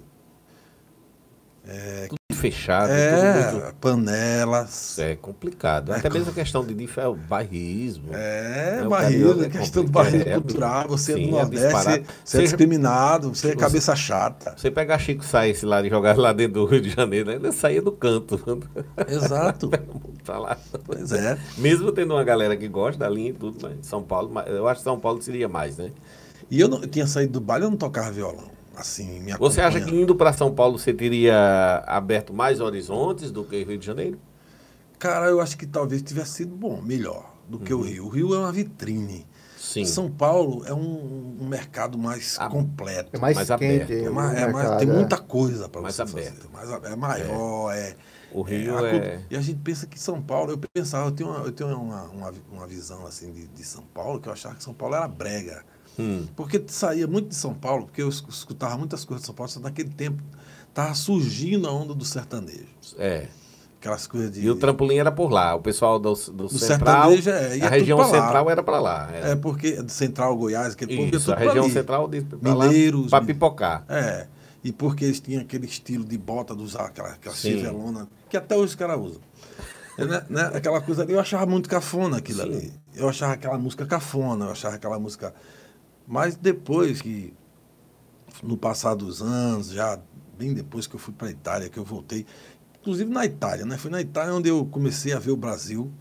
Tudo fechado, É, muito. panelas. É complicado. É Até mesmo a questão de dif- é o bairrismo. É, É, é questão de complicado. barreira É, cultural, você é sim, do é Nordeste, disparado. você, você é discriminado, você é cabeça chata. Você pegar Chico Sainz lá e jogar lá dentro do Rio de Janeiro, ainda saía do canto. Exato. tá lá. Pois é. Mesmo tendo uma galera que gosta da linha e tudo, mas São Paulo, eu acho que São Paulo seria mais, né? E eu, não, eu tinha saído do baile, eu não tocava violão. Assim, me Você acha que indo para São Paulo você teria aberto mais horizontes do que Rio de Janeiro? Cara, eu acho que talvez tivesse sido bom, melhor do que o Rio. O Rio é uma vitrine. Uhum. Sim. São Paulo é um, um mercado mais Ah, completo. É mais, Mais aberto. É o mais- é mais- tem é. muita coisa para você aberto. fazer. Mais, é maior, é. O Rio a é. E a gente pensa que São Paulo, eu pensava, eu tenho uma, eu tenho uma, uma, uma visão assim de, de São Paulo, que eu achava que São Paulo era brega. Hum, Porque saía muito de São Paulo, porque eu escu- escutava muitas coisas de São Paulo, só naquele tempo estava surgindo a onda do sertanejo. é. Aquelas coisas de. E o trampolim era por lá. O pessoal do, do, do central. é, a região central era para lá. era. É porque Central Goiás, aquele povo ia Isso, tudo a região ali. central de Mineiros, para pipocar. É. E porque eles tinham aquele estilo de bota, de usar aquela, aquela Sim. chevelona, que até hoje os caras usam. É, né, né, Aquela coisa ali, eu achava muito cafona aquilo Sim. ali. Eu achava aquela música cafona, eu achava aquela música. Mas depois que, no passar dos anos, já bem depois que eu fui para a Itália, que eu voltei, inclusive na Itália, né? Foi na Itália onde eu comecei a ver o Brasil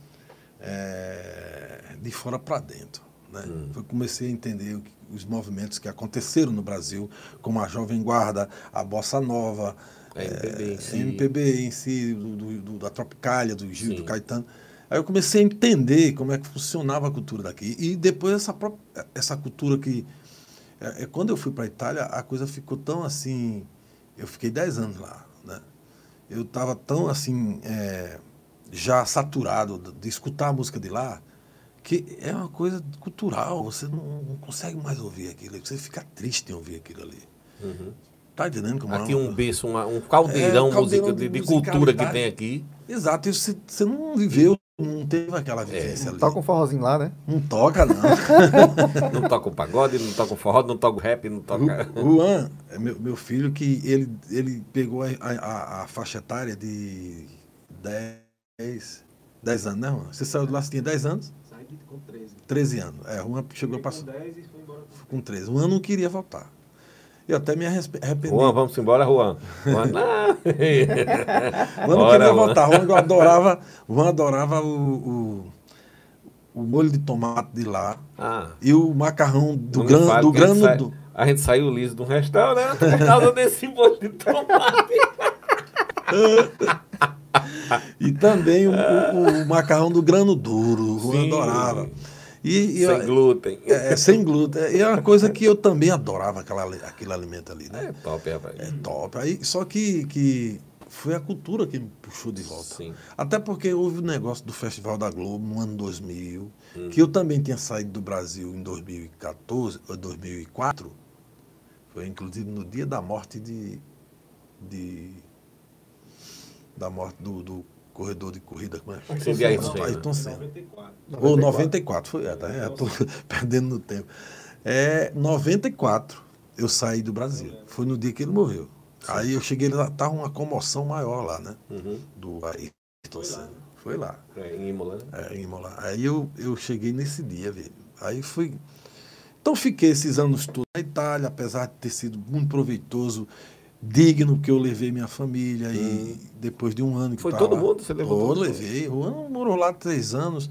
é, de fora para dentro. Né? Que comecei a entender os movimentos que aconteceram no Brasil, como a Jovem Guarda, a Bossa Nova, A MPB em eh, si. MPB em si, do, do- do- da Tropicália, do Gil, Sim. do Caetano. Aí eu comecei a entender como é que funcionava a cultura daqui. E depois essa, própria, essa cultura que. É, é, quando eu fui para a Itália, a coisa ficou tão assim. Eu fiquei 10 anos lá. Né? Eu estava tão assim. é, já saturado de, de escutar a música de lá, que é uma coisa cultural. Você não, não consegue mais ouvir aquilo. Você fica triste em ouvir aquilo ali. Tá entendendo como é Aqui uma- um berço, uma- um caldeirão, É, um caldeirão musica- de de, de cultura que tem aqui. Exato, isso você não viveu, não teve aquela vivência ali. Toca um forrozinho lá, né? Não toca, não. Não toca o pagode, não toca o forró, não toca o rap, não toca. Ru- Juan, é meu, meu filho, que ele, ele pegou a, a, a faixa etária de 10, 10 anos, né, Juan? Você saiu de lá, você tinha 10 anos? Saí de- com 13. 13 anos. É, Juan chegou para com 10 e fui embora com com 13. Juan não queria voltar. E até me arrependi. Juan, vamos embora, Juan. Juan, não. Juan não queria votar. Juan adorava, Juan adorava o, o, o molho de tomate de lá Ah, e o macarrão do, não fale do que a gente grano sai- do. A gente saiu liso de um restaurante por causa desse molho de tomate. E também o, o- macarrão do grano duro. Juan Sim. adorava. E, e Sem glúten. é, é, sem glúten. E é uma coisa que eu também adorava, aquela, aquele alimento ali, né? É top, rapaz. É top. Aí, só que, que foi a cultura que me puxou de volta. Sim. Até porque houve o negócio do Festival da Globo no ano 2000, que eu também tinha saído do Brasil em 2014 ou 2004. Foi inclusive no dia da morte de. de da morte do, do corredor de corrida. Como é? Sim, de Ayrton Senna. Ayrton Senna. 94. Ou 94, foi, é, tá, é, tô perdendo no tempo. É, 94 eu saí do Brasil. Foi no dia que ele morreu. Aí eu cheguei lá, tava uma comoção maior lá, né? Uhum. Do Ayrton Senna. Foi lá, É, em Imola, né? é, em Imola. Aí eu, eu cheguei nesse dia, velho. Aí fui. Então fiquei esses anos todos na Itália, apesar de ter sido muito proveitoso, digno, que eu levei minha família e depois de um ano que Foi tava todo lá- mundo? Você levou todo mundo? levei. O ano morou lá três anos.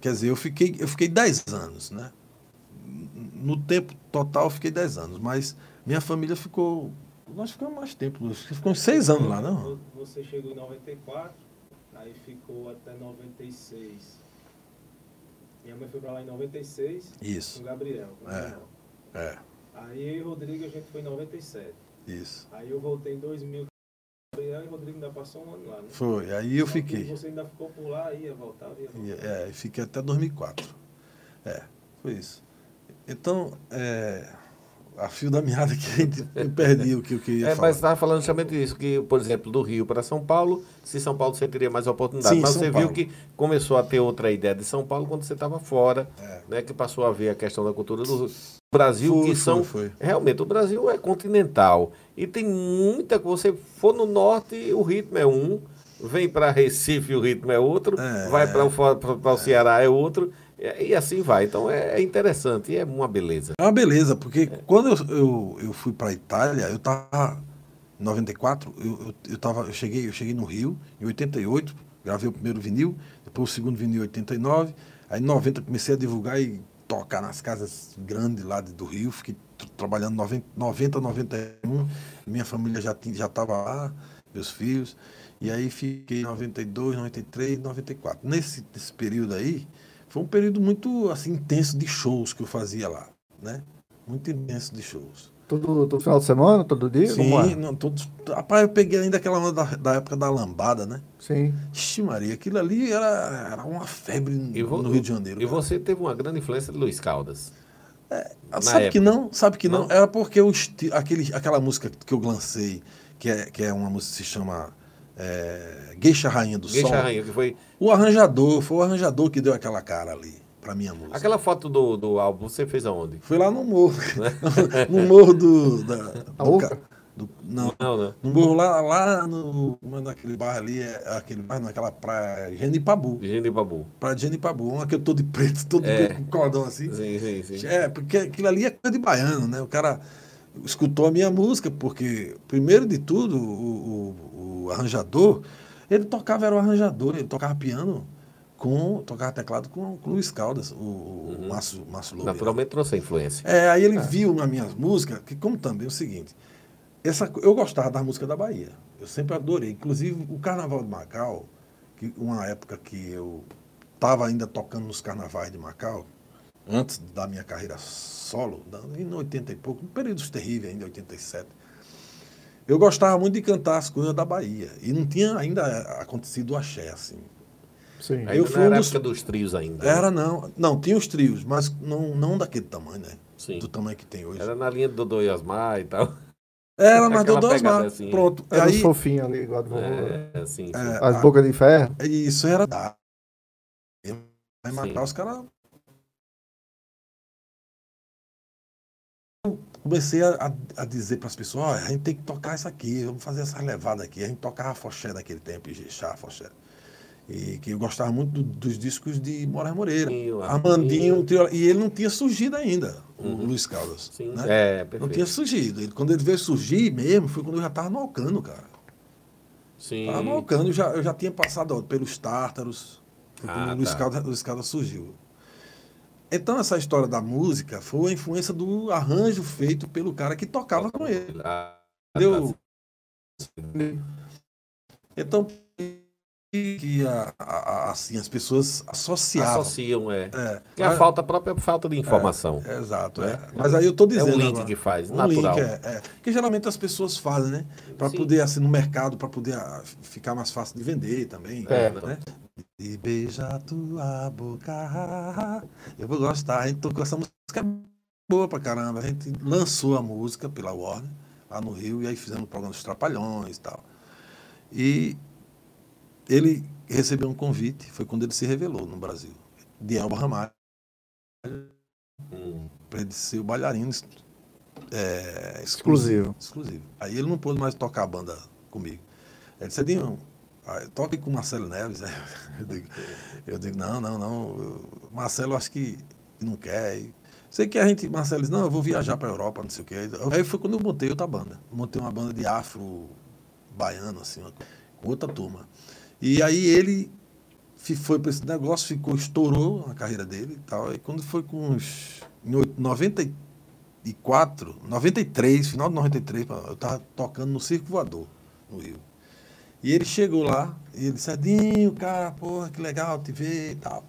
Quer dizer, eu fiquei, eu fiquei dez anos, né? No tempo total eu fiquei dez anos, mas minha família ficou. Nós ficamos mais tempo, que ficou uns seis anos lá, não? Você chegou em 94, aí ficou até 96. Minha mãe foi pra lá em 96 Isso. com o Gabriel. com o É. Gabriel. É, Aí eu e o Rodrigo a gente foi em 97. isso. Aí eu voltei em 2000 com o Gabriel e o Rodrigo ainda passou um ano lá, né? Foi. Aí eu Só fiquei. Você ainda ficou por lá, ia voltar, ia voltar. É, fiquei até 2004. É, foi isso. Então, é, a fio da meada que a gente perdi o que eu queria É, falar. mas estava falando justamente disso, que, por exemplo, do Rio para São Paulo, se São Paulo você teria mais oportunidade. Sim, mas São você Paulo. viu que começou a ter outra ideia de São Paulo quando você estava fora, É. né? Que passou a ver a questão da cultura do Brasil, Foi, que foi, são. foi. Realmente, o Brasil é continental. E tem muita. Você for no norte, o ritmo é um. Vem para Recife, o ritmo é outro. É. vai para o Ceará, é outro. E, e assim vai. Então é, é interessante e é uma beleza. É uma beleza, porque quando eu, eu, eu fui para a Itália, eu estava em 94, eu, eu, eu, tava, eu, cheguei, eu cheguei no Rio, em 88, gravei o primeiro vinil, depois o segundo vinil em 89, aí em 90 comecei a divulgar e tocar nas casas grandes lá do Rio, fiquei trabalhando 90, 90 91, minha família já tinha- já estava lá, meus filhos, e aí fiquei em 92, 93, 94. Nesse, nesse período aí, foi um período muito assim intenso de shows que eu fazia lá, né? Muito intenso de shows. Todo, todo final de semana, todo dia? Como é? Sim, não, todos, rapaz, eu peguei ainda aquela onda da, da época da lambada, né? Sim. Ixi, Maria, aquilo ali era, era uma febre E vo- no Rio de Janeiro. E cara. você teve uma grande influência de Luiz Caldas. na sabe que época. não? Sabe que não? Não? Era porque o esti- aquele, aquela música que eu lancei, que é, que é uma música que se chama é, Geisha Rainha do Geisha Sol. Rainha, que foi. O arranjador, foi o arranjador que deu aquela cara ali pra minha música. Aquela foto do, do álbum, você fez aonde? Foi lá no morro. no morro do. Da, do ca- do- não, Não, não. no morro lá, lá no. Naquele bairro ali, é aquele bairro, naquela praia, Genipabu. Gene Babu. Praia de Genipabu, uma que eu tô de preto, todo É. com cordão assim. Sim, sim, sim. É, porque aquilo ali é coisa de baiano, né? O cara escutou a minha música, porque, primeiro de tudo, o, o- o arranjador, ele tocava, era o arranjador, ele tocava piano com. tocava teclado com, com o Luiz Caldas, o, o Uhum. Márcio, Márcio Loureiro. Naturalmente trouxe a influência. É, aí ele viu nas minhas músicas, que como também é o seguinte, essa, eu gostava da música da Bahia. Eu sempre adorei. Inclusive, o Carnaval de Macau, que uma época que eu estava ainda tocando nos carnavais de Macau, antes da minha carreira solo, em 80 e pouco, no períodos terríveis ainda, 87, eu gostava muito de cantar as coisas da Bahia. E não tinha ainda acontecido o axé, assim. Sim. Ainda eu não fui era um a dos- época dos trios ainda. né? Era não. Não, tinha os trios, mas não, não daquele tamanho, né? Sim. Do tamanho que tem hoje. Era na linha do Dodô e Osmar e tal. Era, mas Aquela deu dois pegada mar. assim. Pronto. Era aí, os fofinhos ali, igual do vovô. É, sim, sim. é, As a- bocas de ferro. Isso era da. Vai matar os caras. Comecei a, a- dizer para as pessoas, olha, a gente tem que tocar isso aqui, vamos fazer essas levadas aqui. A gente tocava foché naquele tempo, Ijexá, foché. E que eu gostava muito do- dos discos de Moraes Moreira. O Armandinho, trio- e ele não tinha surgido ainda. o Luiz Caldas. Sim, né? é, Não perfeito. tinha surgido. Ele- quando ele veio surgir mesmo, foi quando eu já estava no Alcano, cara. Sim. Estava no Alcano, eu já, eu já tinha passado ó, pelos Tártaros. Ah, o Luiz, tá. Caldas, Luiz Caldas surgiu. Então, essa história da música foi a influência do arranjo feito pelo cara que tocava com ele. Ah, Entendeu? Então, que a- a- a- assim, as pessoas associavam. Associam, é. É, Que é a mas- falta, a própria falta de informação. é, exato, né? é. Mas aí eu tô É dizendo. um link agora, que faz, um natural. link, é, é. Que geralmente as pessoas fazem, né? Para poder, assim, no mercado, para poder ah, ficar mais fácil de vender também. É. né? E beijar tua boca. Eu vou gostar. A gente tocou essa música é boa pra caramba. A gente lançou a música pela Warner, lá no Rio, e aí fizemos o programa dos Trapalhões e tal. E ele recebeu um convite, foi quando ele se revelou no Brasil, de Elba Ramalho, Hum. para ele ser o bailarino é, Exclusivo. exclusivo. Aí ele não pôde mais tocar a banda comigo. Ele disse, Edinho, toque com o Marcelo Neves. né? Eu digo, eu digo, não, não, não. Marcelo acho que não quer. Sei que a gente, Marcelo disse, não, eu vou viajar para a Europa, não sei o quê. Aí foi quando eu montei outra banda. Montei uma banda de afro baiano, assim, com outra turma. E aí ele foi para esse negócio, ficou, estourou a carreira dele e tal. E quando foi com uns. Em oit- 94, 93, final de 93, eu estava tocando no Circo Voador, no Rio. E ele chegou lá, e ele disse, Edinho, cara, porra, que legal te ver e tal.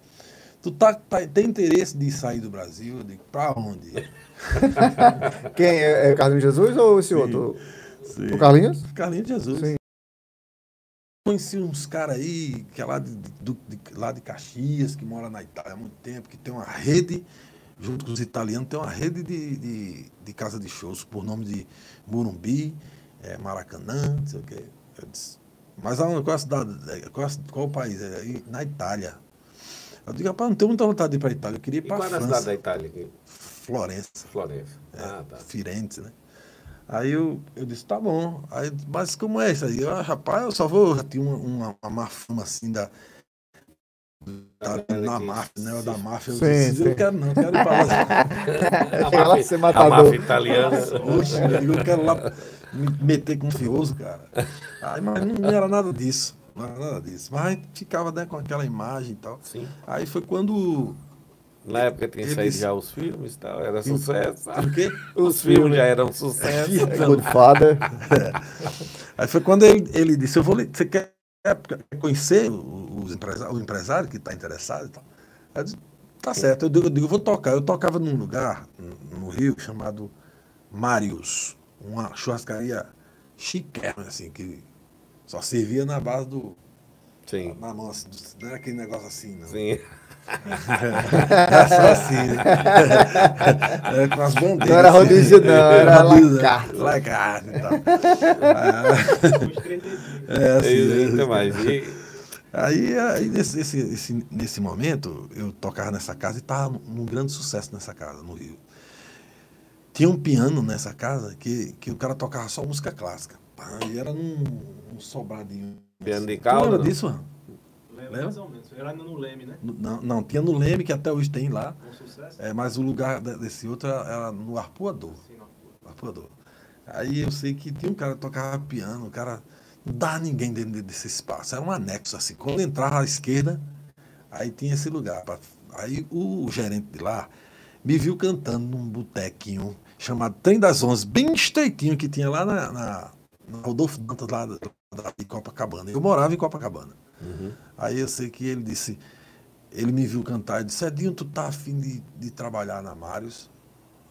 Tu tá, tá- tem interesse de sair do Brasil? Eu digo, pra onde? Quem? É, é Carlinhos Jesus ou esse outro? Sim. O Carlinhos? Carlinhos Jesus. Sim. Conheci uns caras aí, que é lá de, do- de- lá de Caxias, que mora na Itália há muito tempo, que tem uma rede, junto com os italianos, tem uma rede de, de, de casa de shows, por nome de Morumbi, eh, Maracanã, não sei o quê. Eu disse, mas aonde, qual é a cidade, eh, qual, a qual o país? É, na Itália. Eu digo, rapaz, não tenho muita vontade de ir para a Itália, eu queria ir para qual a é a cidade da França, Itália? aqui? Florença. Florença. É, Ah, tá. Firenze, né? Aí eu, eu disse, tá bom. Aí, mas como é isso aí? Eu, ah, rapaz, eu só vou, já tinha uma, uma, uma má fama assim da, da, da máfia, né? Da máfia. Eu Sim, disse, sim. eu quero não, eu quero ir pra lá. Lá ser A máfia italiana. Oxe, eu digo, eu quero lá me meter com um fioso, cara. Aí, mas não, não era nada disso. Não era nada disso. Mas a gente ficava né, com aquela imagem e tal. Sim. Aí foi quando. Na época tinha Eles- saído já os filmes e tal, era sucesso. O quê? Os filmes já eram sucesso. Godfather. Aí foi quando ele, ele disse, eu vou você quer conhecer o- os empresa- o empresário que está interessado e tal? Aí eu disse, tá certo, eu digo, eu digo, eu vou tocar. Eu tocava num lugar no- no Rio chamado Marius, uma churrascaria chiquérrima, assim, que só servia na base do. Sim. Na mão, assim, do- não era aquele negócio assim, não. Sim. Era só assim, né? Era com as bandeiras. Não era assim, rodízio, não, era rodízio, la carte. La carte e tal. Os 30 dias. É, assim, Eita, é. mais. E, Aí, aí nesse, esse- esse- nesse momento, eu tocava nessa casa e estava num grande sucesso nessa casa, no Rio. Tinha um piano nessa casa que, que o cara tocava só música clássica. Pá, E era num, num sobradinho. Piano de Tu cauda, lembra disso, mano? Lembra mais ou menos. Era ainda no Leme, né? No- Não, não, tinha no Leme, que até hoje tem lá. Com sucesso. É, mas o lugar de- desse outro era, era no Arpoador. Sim, não. Arpoador. Aí eu sei que tinha um cara que tocava piano, o cara não dava ninguém dentro de- desse espaço. Era um anexo assim. Quando entrava à esquerda, aí tinha esse lugar. Aí o gerente de lá me viu cantando num botequinho chamado Trem das Onze, bem estreitinho que tinha lá na, na, na Rodolfo Dantas, lá da- da- de Copacabana. Eu morava em Copacabana. Uhum. Aí eu sei que ele disse, ele me viu cantar e disse, Edinho, tu tá afim de, de trabalhar na Marius?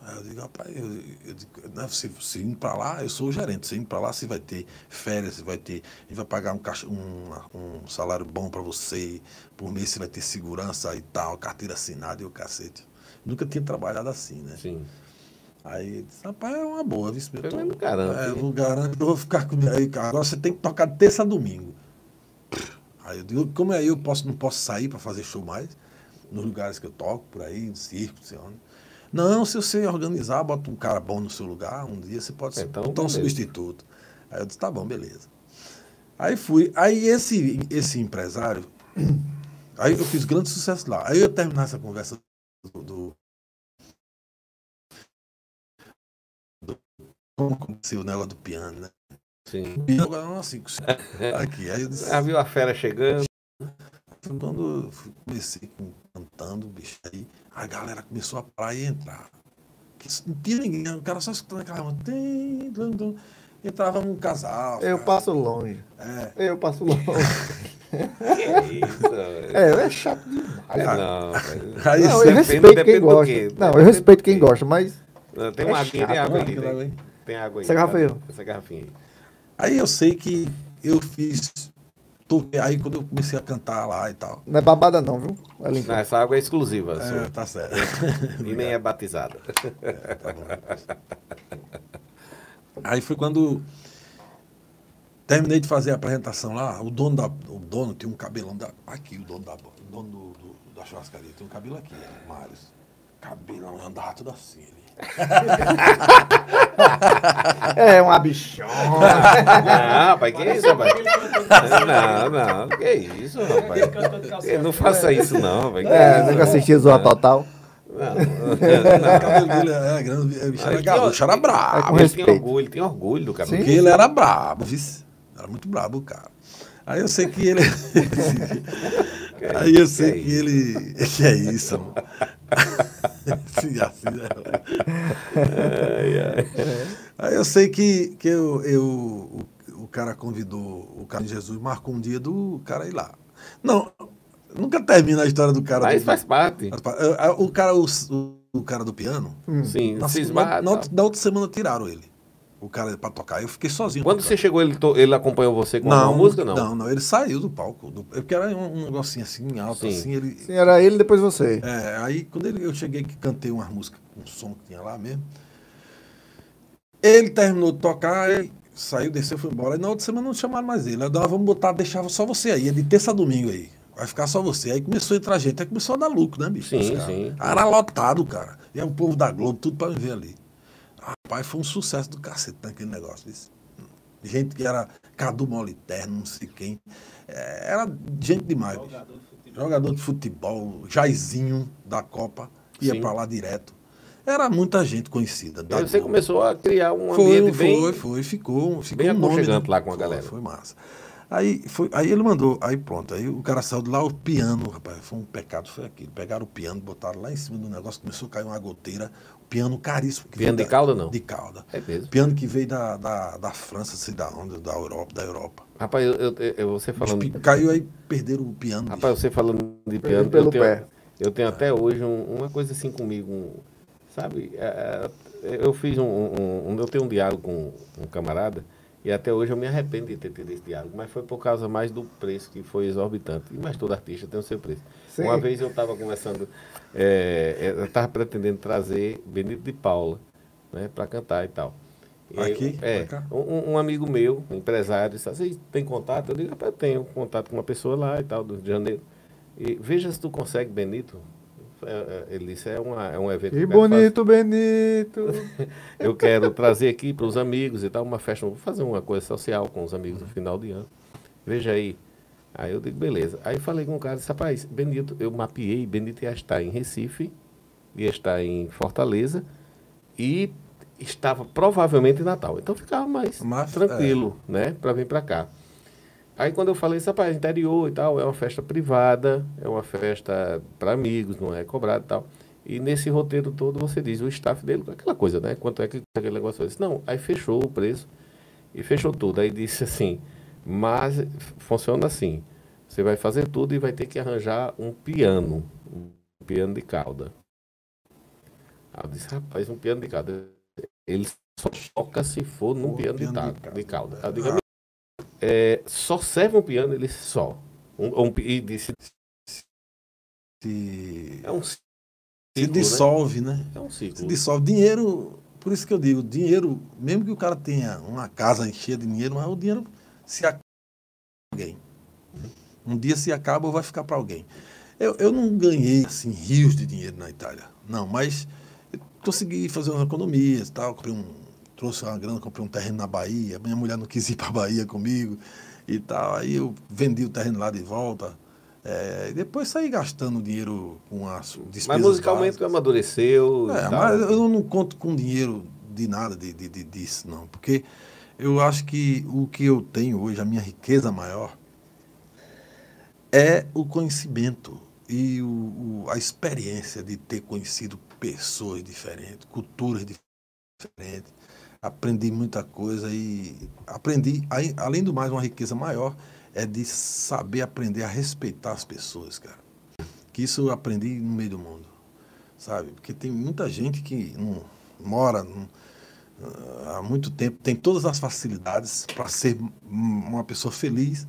Aí eu digo, rapaz, eu, eu digo, não, se, se indo para lá, eu sou o gerente, se indo para lá, você vai ter férias, você vai ter, a gente vai pagar um, caixa, um, um salário bom para você, por mês você vai ter segurança e tal, carteira assinada e o cacete. Nunca tinha trabalhado assim, né? Sim. Aí ele disse, rapaz, é uma boa, viu? Eu Eu não garanto, É, eu não garanto eu vou ficar com. Aí, agora você tem que tocar de terça a domingo. Aí eu digo, como é eu posso, não posso sair para fazer show mais? Nos lugares que eu toco, por aí, no circo, não sei onde. Não, se você organizar, bota um cara bom no seu lugar, um dia você pode ser Então, botar um substituto. Aí eu disse, tá bom, beleza. Aí fui. Aí esse, esse empresário, aí eu fiz grande sucesso lá. Aí eu terminar essa conversa do, do- como aconteceu o negócio do piano, né? Sim. O piano agora assim, aqui. Aí eu disse, Já viu a fera chegando? Quando eu comecei com- cantando, bicho, aí a galera começou a parar e entrar. Não tinha ninguém, o cara só escutando aquela tum. Entrava um casal. Eu cara. passo longe. É, Eu passo longe. Que isso? velho? É, é chato demais. Não, velho. Aí Não, eu respeito depende quem do gosta. quê? Não, Depende eu respeito quem quê? gosta, mas Não, Tem É uma tem chato, né? Tem, água aí. Essa garrafa aí, ó. Essa garrafinha aí. Aí eu sei que eu fiz. Aí quando eu comecei a cantar lá e tal. não é babada não, viu? É. Não, essa água é exclusiva. É, sua. tá certo. E nem é batizada. Tá bom. Aí foi quando terminei de fazer a apresentação lá, o dono da, o dono tinha um cabelão da, aqui, o dono da, o dono do, do- da churrascaria tem um cabelo aqui, é, Mários. Cabelão andava tudo assim. Ele. É uma bichona. Não, rapaz, que isso, rapaz? Não, não, que isso, rapaz? Eh, Não faça isso, não, rapaz. É, nunca assisti Zoa Total. Não, O cabelo dele era grande, o bicho era Ele gaúcho, tinha- era É brabo. Ele tem orgulho, ele tem orgulho do cabelo. Porque ele era brabo, vice. Era muito brabo o cara. Aí eu sei que ele. Aí eu sei que ele. Que é isso, amor? Né? Aí eu sei que, que eu, eu, o, o cara convidou o cara de Jesus, marcou um dia do cara ir lá. Não, nunca termina a história do cara. Mas do, faz parte. o cara, o, o cara do piano, Sim, na, na, outra- na outra semana tiraram ele. O cara pra tocar. Eu fiquei sozinho. Quando você chegou, ele, to- ele acompanhou você com uma música, não? Não, não, ele saiu do palco. Do, é porque era um, um negocinho assim, alto, Sim. assim. Ele, Sim, era ele depois você. é, aí quando ele- eu cheguei que cantei umas músicas, um som que tinha lá mesmo. Ele terminou de tocar, aí saiu, desceu, foi embora. Aí na outra semana não chamaram mais ele. Aí nós vamos botar, deixava só você aí, é de terça a domingo aí. Vai ficar só você. Aí começou a entrar gente, aí começou a dar lucro, né, bicho? Sim, sim. Era lotado, cara. E aí o povo da Globo, tudo pra me ver ali. Rapaz, foi um sucesso do cacete naquele negócio. Isso. Gente que era Cadu Moliterno, não sei quem. É, Era gente demais, bicho. Jogador de futebol. Jogador de futebol, Jairzinho da Copa, ia pra lá direto. Era muita gente conhecida. você Globo. começou a criar um foi, ambiente bem. foi, foi, ficou, ficou bem um aconchegante lá com a Foi, galera. Foi massa. Aí, foi, aí ele mandou, aí pronto, aí o cara saiu de lá, o piano, rapaz, foi um pecado, foi aquilo. Pegaram o piano, botaram lá em cima do negócio, começou a cair uma goteira, piano caríssimo. que Piano de da- cauda, não? De cauda. É mesmo. Piano que veio da, da, da França, sei da onde, da Europa, da Europa. Rapaz, eu, eu, eu- você falando. Pi- Caiu aí, perderam o piano. bicho. Rapaz, você falando de piano, pelo eu tenho, pé. eu tenho até hoje um- uma coisa assim comigo, um- sabe? é, é, eu fiz um, um- um- Eu tenho um diálogo com um camarada e até hoje eu me arrependo de ter tido esse diálogo, mas foi por causa mais do preço que foi exorbitante. Mas todo artista tem o seu preço. Sim. Uma vez eu estava conversando, é, eu estava pretendendo trazer Benito de Paula, né, para cantar e tal. E Aqui? É, um, um amigo meu, empresário, disse, você tem contato? Eu digo, rapaz, tenho contato com uma pessoa lá e tal, do Rio de Janeiro. E veja se tu consegue, Benito. É, é, Ele disse, é, uma, é um evento fazer- bonito, Benito. eu quero trazer aqui para os amigos e tal, uma festa, vou fazer uma coisa social com os amigos no final de ano. Veja aí. Aí eu digo, beleza. Aí falei com o cara, disse, rapaz, Benito, eu mapeei, Benito ia estar em Recife, ia estar em Fortaleza e estava provavelmente em Natal. Então ficava mais Mas, tranquilo, né, para vir para cá. Aí quando eu falei, rapaz, interior e tal, é uma festa privada, é uma festa para amigos, não é cobrado e tal. E nesse roteiro todo você diz o staff dele, aquela coisa, né? Quanto é que aquele negócio? Eu disse, não, aí fechou o preço e fechou tudo. Aí disse assim, mas funciona assim, você vai fazer tudo e vai ter que arranjar um piano, um piano de cauda. Aí eu disse, rapaz, um piano de cauda. Ele só toca se for num piano, de, piano de ta- cauda. de cauda. Digo, é, só serve um piano, ele só. Um, um, e disse, Se, é um se ciclo, dissolve, né? né? É um Se ciclo. dissolve. Dinheiro, por isso que eu digo, dinheiro, mesmo que o cara tenha uma casa cheia de dinheiro, mas o dinheiro se acaba alguém. Um dia se acaba ou vai ficar para alguém. Eu, eu não ganhei assim, rios de dinheiro na Itália, não, mas consegui fazer umas economias, tal, comprei um, trouxe uma grana, comprei um terreno na Bahia, minha mulher não quis ir para a Bahia comigo e tal, aí eu vendi o terreno lá de volta. É, e depois saí gastando dinheiro com as despesas Mas musicalmente básicas. amadureceu. e É, mas eu não conto com dinheiro de nada de, de, de, disso, não. Porque eu acho que o que eu tenho hoje, a minha riqueza maior, é o conhecimento e o, o, a experiência de ter conhecido pessoas diferentes, culturas diferentes. Aprendi muita coisa e aprendi, além do mais, uma riqueza maior é de saber aprender a respeitar as pessoas, cara. Que isso eu aprendi no meio do mundo, sabe? Porque tem muita gente que não mora não, há muito tempo, tem todas as facilidades para ser uma pessoa feliz,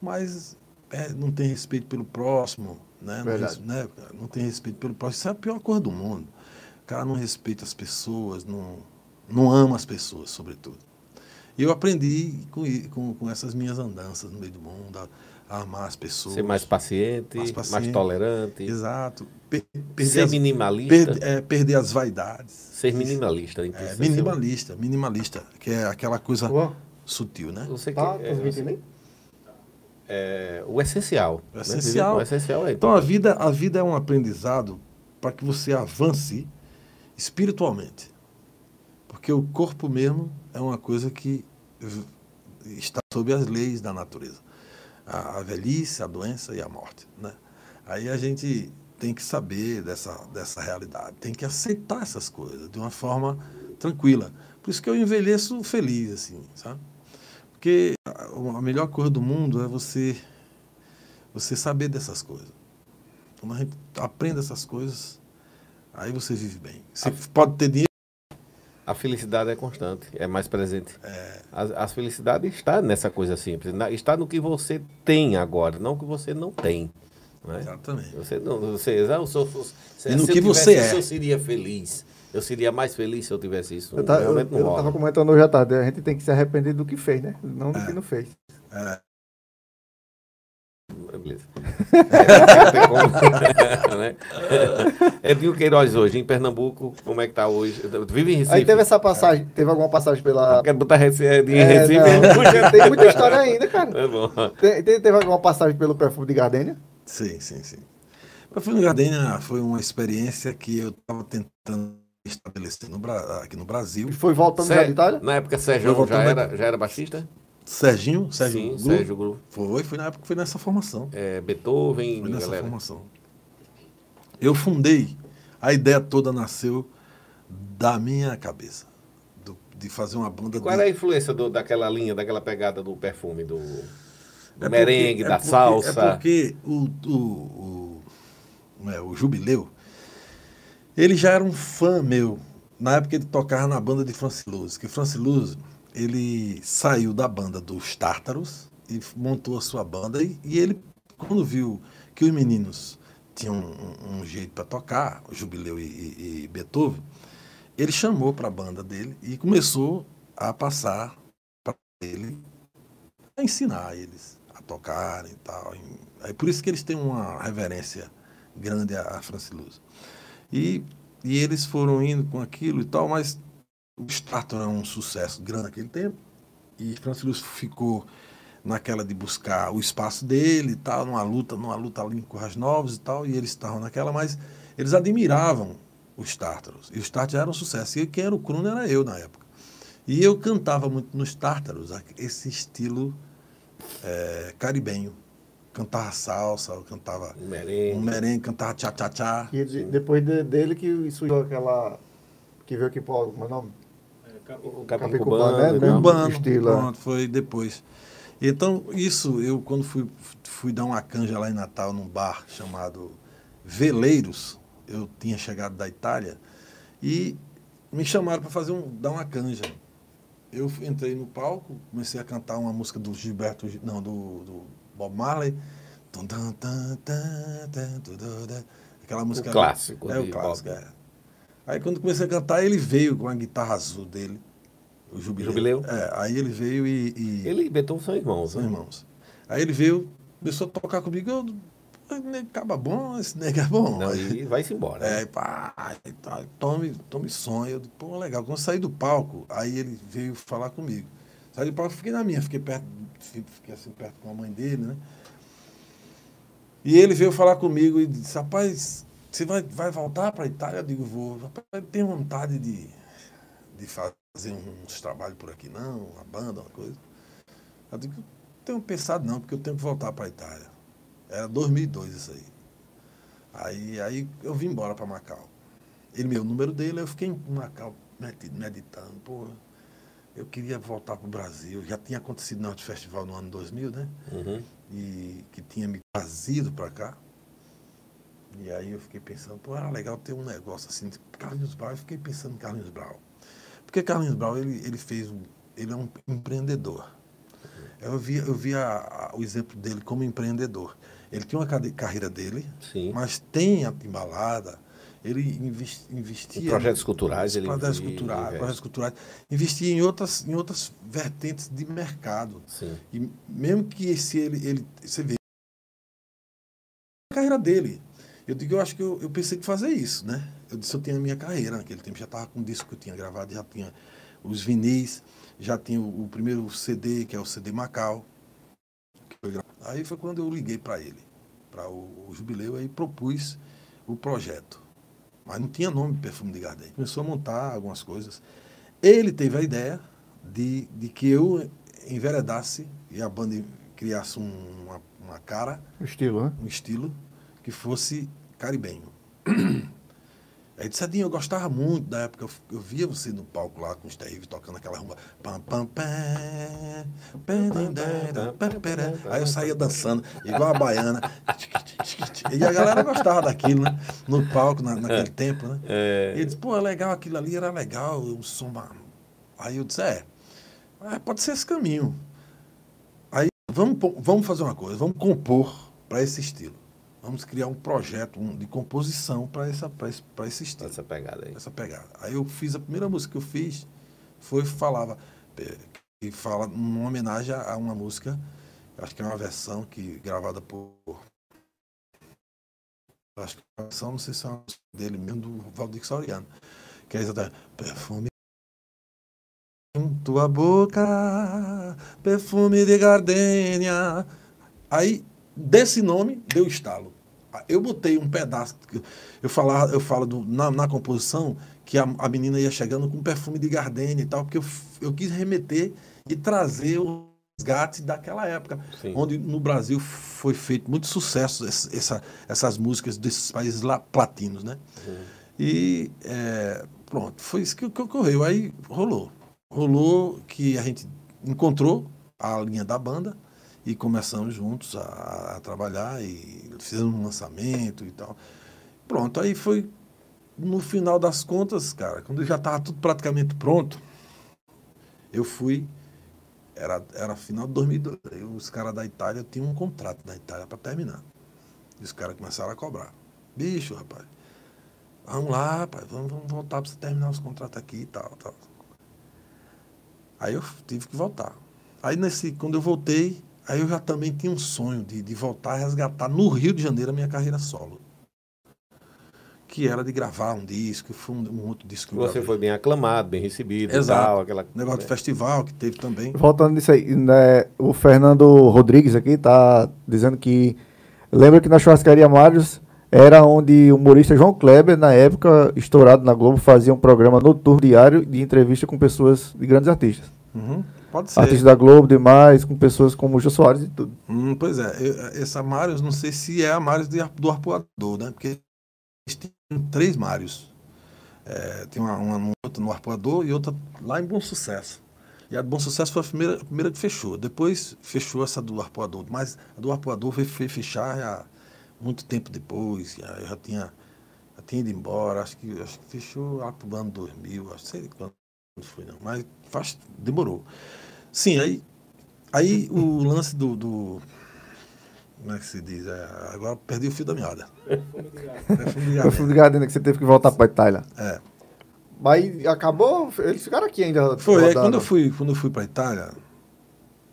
mas é, não tem respeito pelo próximo, né? Não, né? não tem respeito pelo próximo. Isso é a pior coisa do mundo. O cara não respeita as pessoas, não, não ama as pessoas, sobretudo. E eu aprendi com, com, com, essas minhas andanças no meio do mundo, a, a amar as pessoas. Ser mais paciente, mais, paciente, mais tolerante. Exato. Per, Ser as, minimalista. Per, é, perder as vaidades. Ser minimalista. É, minimalista, minimalista, que é aquela coisa sutil, né? Você tá, que, é, você, é, o essencial. O né? essencial. Né? O essencial é então a vida, a vida é um aprendizado para que você avance espiritualmente. Porque o corpo mesmo é uma coisa que está sob as leis da natureza. A, a velhice, a doença e a morte. Né? Aí a gente tem que saber dessa, dessa realidade, tem que aceitar essas coisas de uma forma tranquila. Por isso que eu envelheço feliz, assim, sabe? Porque a melhor coisa do mundo é você, você saber dessas coisas. Quando a gente aprende essas coisas, aí você vive bem. Você a, pode ter dinheiro. A felicidade é constante, é mais presente. É. A, a felicidade está nessa coisa simples, está no que você tem agora, não no que você não tem. Né? Exatamente. Você não, você, eu sou, se, e no que você é. eu seria feliz. Eu seria mais feliz se eu tivesse isso. Eu, tá, eu, eu estava comentando hoje à tarde, a gente tem que se arrepender do que fez, né? Não do é. que não fez. É. Beleza. né? Edinho Queiroz hoje, em Pernambuco, como é que tá hoje? Vive em Recife. Aí teve essa passagem, teve alguma passagem pela. Quero botar Recife, em é, Recife. Não, tem muita história ainda, cara. É bom. teve alguma passagem pelo perfume de Gardênia? Sim, sim, sim. O perfume de Gardênia foi uma experiência que eu estava tentando estabelecer no, aqui no Brasil. E foi voltando já de Itália? Na época Sérgio já era, já era baixista? Serginho, Sérgio Sim, Sérgio Grupo. Foi, foi na época que foi nessa formação. É, Beethoven, foi nessa galera. formação. Eu fundei, a ideia toda nasceu da minha cabeça, do, de fazer uma banda. qual de... era a influência do, daquela linha, daquela pegada do perfume, do, do é merengue, porque, da é porque, salsa? É porque o, o, o, é, o Jubileu, ele já era um fã meu. Na época ele tocava na banda de Franciluz, que Franciluz ele saiu da banda dos Tártaros e montou a sua banda. E, e ele, quando viu que os meninos tinham um, um jeito para tocar, Jubileu e, e, e Beethoven, ele chamou para a banda dele e começou a passar para ele, a ensinar eles a tocarem e tal. Aí por isso que eles têm uma reverência grande a Franciluz. E, e eles foram indo com aquilo e tal, mas o Starton era um sucesso grande naquele tempo. E Francisco ficou naquela de buscar o espaço dele e tal, numa luta, numa luta ali em Currais Novos e tal, e eles estavam naquela, mas eles admiravam os Tártaros. E os Tártaros eram um sucesso. E quem era o Kruno era eu na época. E eu cantava muito nos Tártaros, esse estilo é, caribenho cantava salsa, cantava um merengue, um merengue cantava tchá-tchá-tchá. E depois de, dele que surgiu aquela. que veio aqui para como é o nome? É, o Capim Cubano, né? Cubano, estilo, é. pronto, foi depois. Então, isso, eu quando fui, fui dar uma canja lá em Natal, num bar chamado Veleiros, eu tinha chegado da Itália, e me chamaram para fazer um, dar uma canja. Eu entrei no palco, comecei a cantar uma música do Gilberto, não, do, do Bob Marley. Aquela música. O clássico. É o clássico, é. Aí quando comecei a cantar, ele veio com a guitarra azul dele. O jubileu. jubileu? É, aí ele veio e, e. Ele e Beethoven são irmãos, São né? irmãos. Aí ele veio, começou a tocar comigo. Eu, acaba bom, esse nega é bom. Não, aí, vai-se embora. É, pá, tá, tome, tome sonho. Eu, pô, legal. Quando eu saí do palco, aí ele veio falar comigo. Saí do palco, fiquei na minha, fiquei perto, fiquei assim perto com a mãe dele, né? E ele veio falar comigo e disse, rapaz, você vai, vai voltar para a Itália? Eu digo, vou. Rapaz, tenho vontade de, de fazer uns trabalhos por aqui, não, uma banda, uma coisa. Eu digo, não tenho pensado não, porque eu tenho que voltar para a Itália. Era 2002 isso aí. Aí, aí eu vim embora para Macau. Ele me deu o número dele, eu fiquei em Macau meditando. Pô, eu queria voltar para o Brasil. Já tinha acontecido no Arte Festival no ano 2000, né? Uhum. E que tinha me trazido para cá. E aí eu fiquei pensando, pô, era legal ter um negócio assim. Carlinhos Brau, eu fiquei pensando em Carlinhos Brau. Porque Carlinhos Brau, ele, ele fez um. Ele é um empreendedor. Eu vi, eu vi a, a, o exemplo dele como empreendedor. Ele tinha uma carreira dele, Sim. mas tem a embalada. Ele investia. Em projetos culturais, ele projetos culturais, projetos culturais. Investia em outras, em outras vertentes de mercado. Sim. E mesmo que esse ele, ele você vê a carreira dele. Eu digo, eu acho que eu, eu pensei em fazer isso, né? Eu disse, eu tinha a minha carreira naquele tempo, já estava com o disco que eu tinha gravado, já tinha os vinis, já tinha o, o primeiro CD, que é o CD Macau. Aí foi quando eu liguei para ele, para o, o, jubileu, aí propus o projeto. Mas não tinha nome Perfume de Gardem. Começou a montar algumas coisas. Ele teve a ideia de, de que eu enveredasse e a banda criasse um, uma, uma cara. Um estilo, né? Um estilo que fosse caribenho. Aí disse, Adinho, eu gostava muito da época, eu, eu via você no palco lá com os terríveis tocando aquela rumba. Pam, pam, pam, Aí eu saía dançando, igual a baiana. E a galera gostava daquilo, né? No palco, na, naquele tempo, né? É. E ele disse, pô, é legal, aquilo ali era legal, o som. Aí eu disse, é, pode ser esse caminho. Aí vamos, vamos fazer uma coisa, vamos compor para esse estilo. Vamos criar um projeto de composição para essa pra esse, pra esse estilo. Essa pegada aí. Essa pegada. Aí eu fiz, a primeira música que eu fiz foi, falava, que fala uma homenagem a uma música, acho que é uma versão que gravada por. Acho que é uma versão, não sei se é uma dele mesmo, do Valdir Soriano. Que é exatamente. Perfume em tua boca, perfume de gardenia. Aí desse nome deu estalo. Eu botei um pedaço, eu, falar, eu falo do, na, na, composição que a, a, menina ia chegando com perfume de gardenia e tal, porque eu, eu quis remeter e trazer os gatos daquela época, Sim. onde no Brasil foi feito muito sucesso essa, essa, essas músicas desses países lá, platinos, né? Uhum. E é, pronto, foi isso que, que ocorreu. Aí rolou. Rolou que a gente encontrou a linha da banda, e começamos juntos a, a, trabalhar e fizemos um lançamento e tal. Pronto, aí foi no final das contas, cara, quando já estava tudo praticamente pronto, eu fui, era, era final de 2002, aí os caras da Itália tinham um contrato da Itália para terminar. E os caras começaram a cobrar. Bicho, rapaz, vamos lá, rapaz, vamos, vamos voltar para você terminar os contratos aqui e tal, tal. Aí eu tive que voltar. Aí nesse, quando eu voltei, Aí eu já também tinha um sonho de, de voltar a resgatar no Rio de Janeiro a minha carreira solo. Que era de gravar um disco, foi um, um outro disco. Você foi bem aclamado, bem recebido Exato. Tal, aquela... Negócio de festival que teve também. Voltando nisso aí, né, o Fernando Rodrigues aqui tá dizendo que lembra que na churrascaria Mários era onde o humorista João Kleber, na época, estourado na Globo, fazia um programa noturno diário de entrevista com pessoas de grandes artistas. Uhum. Pode ser. Artistas da Globo, demais, com pessoas como o Jô Soares e tudo. Hum, pois é, eu, essa Marius, não sei se é a Marius do Arpoador, né? Porque eles têm três Marius. É, tem uma, uma, outra no Arpoador e outra lá em Bom Sucesso. E a do Bom Sucesso foi a primeira, a primeira que fechou. Depois fechou essa do Arpoador. Mas a do Arpoador foi, foi fechar já muito tempo depois. Já, eu já tinha, já tinha ido embora. Acho que, acho que fechou lá pro ano 2000. Acho que sei quando foi não. Mas faz, demorou. Sim, aí, aí o lance do, do, Como é que se diz? É, agora perdi o fio da meada. Perfume de Gardena. que você teve que voltar para Itália. É. Mas acabou, eles ficaram aqui ainda. Foi, aí, quando eu fui, quando eu fui para Itália,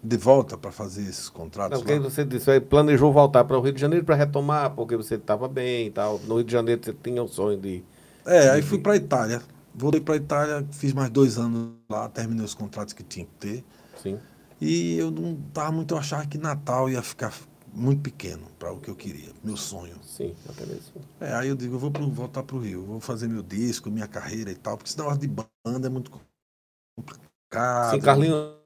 de volta para fazer esses contratos. Não, porque você disse, aí planejou voltar para o Rio de Janeiro para retomar, porque você estava bem e tal. No Rio de Janeiro você tinha o sonho de. É, aí fui para Itália. Voltei para Itália, fiz mais dois anos lá, terminei os contratos que tinha que ter. Sim. E eu não estava muito, eu achava que Natal ia ficar muito pequeno para o que eu queria, meu sonho. Sim, até mesmo. É, aí eu digo, eu vou pro, voltar para o Rio, vou fazer meu disco, minha carreira e tal, porque esse negócio de banda é muito complicado. Sim, Carlinhos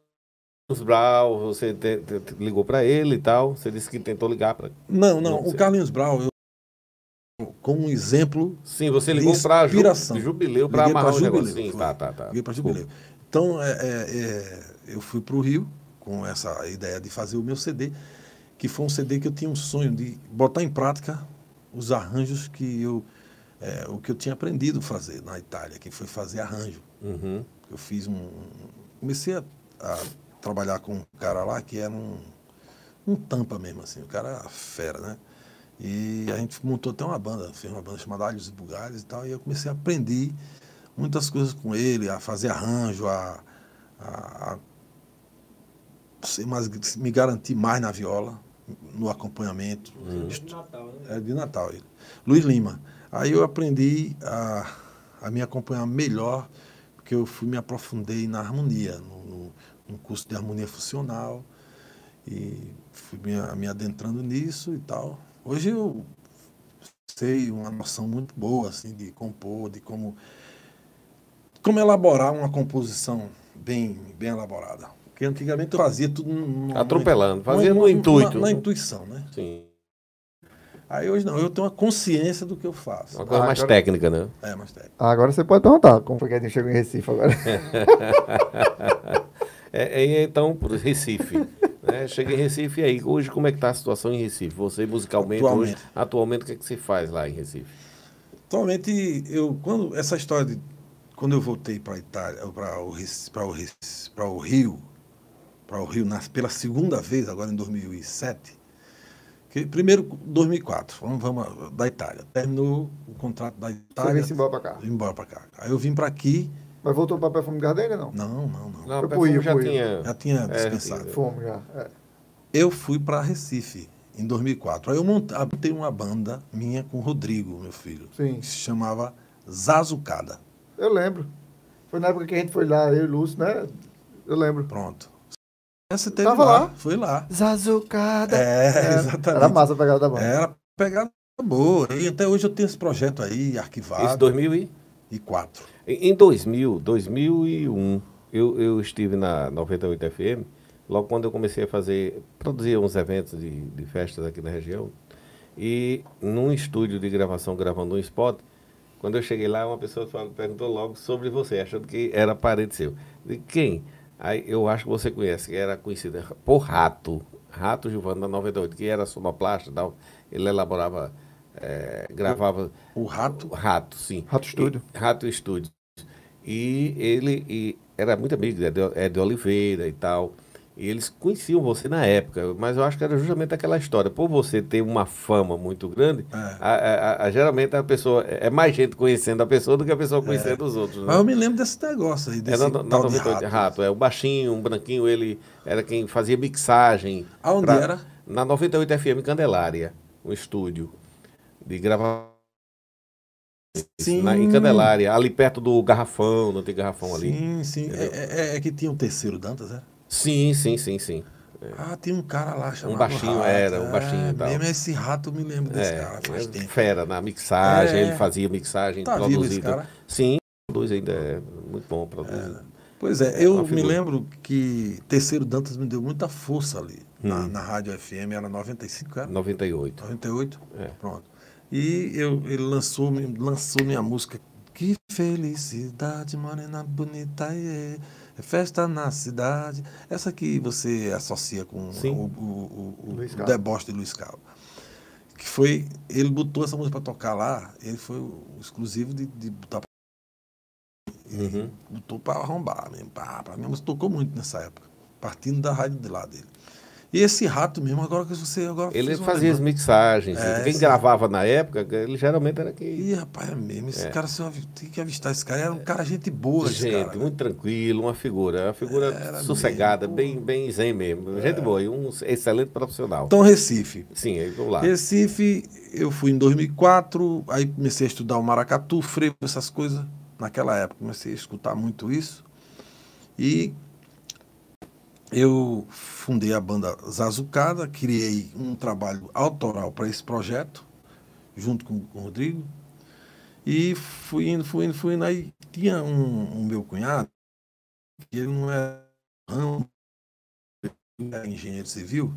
Brau, você te- te- te ligou para ele e tal. Você disse que tentou ligar para. Não, não, Não, o sim. Carlinhos Brau, eu, como um exemplo, Sim, você ligou para. Jubileu para amarrar o negócio. Jubileu, Sim, foi. tá, tá, tá. Liguei para Jubileu. Então, é, é, é, eu fui para o Rio com essa ideia de fazer o meu CD, que foi um CD que eu tinha um sonho de botar em prática os arranjos que eu, é, o que eu tinha aprendido a fazer na Itália, que foi fazer arranjo. Uhum. Eu fiz um. Comecei a, a trabalhar com um cara lá que era um, um tampa mesmo, assim, o cara era fera, né? E a gente montou até uma banda, fez uma banda chamada Alhos e Bugalhos e tal, e eu comecei a aprender muitas coisas com ele, a fazer arranjo, a, a, a ser mais, me garantir mais na viola, no acompanhamento. De Natal, né? É de Natal ele. Luiz Lima. Aí eu aprendi a, a me acompanhar melhor, porque eu fui me aprofundei na harmonia, no, no, num curso de harmonia funcional, e fui me, me adentrando nisso e tal. Hoje eu sei uma noção muito boa assim de compor, de como como elaborar uma composição bem bem elaborada. Porque antigamente eu fazia tudo num- num- Atropelando, fazia numa- no numa- intuito. Na, intuição, né? Sim. Aí hoje não, eu tenho uma consciência do que eu faço. Uma coisa Ah, mais agora- técnica, né? É, mas tem. Agora você pode perguntar como foi que a gente chegou em Recife agora. É, é, então, Recife. né? Chega em Recife e aí, hoje como é que está a situação em Recife? Você musicalmente Atualmente. hoje, atualmente, o que, é que você faz lá em Recife? Atualmente, eu, quando essa história de. Quando eu voltei para a Itália, para o, pra o, pra o Rio, para o Rio nas, pela segunda vez, agora em 2007, que, primeiro 2004, vamos, vamos da Itália. Terminou o contrato da Você Itália. veio embora pra cá. vim embora para cá. Aí eu vim para aqui. Mas voltou pra Perfume Gardenia, não? Não, não, não. Não, Perfume já tinha. Já tinha É, dispensado. Fomos já. é. Eu fui para Recife em 2004. Aí eu montei, montei uma banda minha com o Rodrigo, meu filho, Sim. que se chamava Zazucada. Eu lembro. Foi na época que a gente foi lá, eu e o Lúcio, né? Eu lembro. Pronto. Essa teve Tava lá, lá. Foi lá. Zazucada. É, exatamente. Era massa a pegada da banda. Era pegada boa. E até hoje eu tenho esse projeto aí, arquivado. 2000 e... 2004. Em em 2000, 2001, eu, eu estive na 98 FM, logo quando eu comecei a fazer, produzir uns eventos de, de festas aqui na região, e num estúdio de gravação, gravando um spot, quando eu cheguei lá, uma pessoa falou- perguntou logo sobre você, achando que era parente seu. De quem? Aí eu acho que você conhece, que era conhecida por Rato, Rato Giovanni da 98, que era sonoplasta tal, ele elaborava, eh, gravava O Rato. Rato, sim. Rato Estúdio. E- Rato Estúdio. E ele e era muito amigo de, é de Oliveira e tal. E eles conheciam você na época, mas eu acho que era justamente aquela história. Por você ter uma fama muito grande, É. a- a- a- geralmente a pessoa. É mais gente conhecendo a pessoa do que a pessoa conhecendo os outros. né? Mas eu me lembro desse negócio aí, É desse na tal de 98, rato. rato. É o baixinho, um branquinho, ele era quem fazia mixagem. Aonde pra- era? Na 98 FM Candelária, um estúdio de gravar Sim. na, em Candelária, ali perto do garrafão, não tem garrafão ali. Sim, sim. É, é- é que tinha o terceiro Dantas, é? Sim, sim, sim, sim. Ah, tem um cara lá chamado baixinho Rato. era, um baixinho é, tal. Mesmo esse rato eu me lembro desse É, cara, faz é tempo. fera na mixagem, É. ele fazia mixagem Tá cara? Sim, produz ainda é muito bom produzir. Pois é, É eu uma me lembro que Terceiro Dantas me deu muita força ali. Na, Hum. na rádio FM, era 95, era? 98. 98? É. Pronto. E eu, ele lançou, lançou minha música. Que felicidade, morena bonita, é, é festa na cidade. Essa que você associa com o, Sim. o, o, o, o deboche de Luiz Calvo. Que foi, ele botou essa música para tocar lá, ele foi o exclusivo de, de botar Uhum. botou para arrombar mesmo. Pá, pra mim, mas tocou muito nessa época, partindo da rádio de lá dele. E esse rato mesmo, agora que você agora Ele fazia as mixagens. É, Quem sim. gravava na época, ele geralmente era quem. Ih, rapaz, é mesmo. Esse É. cara, você tem que avistar esse cara. Era um cara gente boa, Gente, cara. muito tranquilo, uma figura, uma figura Era sossegada, mesmo. bem, bem zen mesmo. Gente boa e um excelente profissional. Então, Recife. Sim, aí vamos lá. Recife, eu fui em 2004, aí comecei a estudar o maracatu, frevo, essas coisas. Naquela época, comecei a escutar muito isso. E eu fundei a banda Zazucada, criei um trabalho autoral para esse projeto, junto com, com o Rodrigo. E fui indo, fui indo, fui indo. Aí tinha um, um meu cunhado que ele não era engenheiro civil,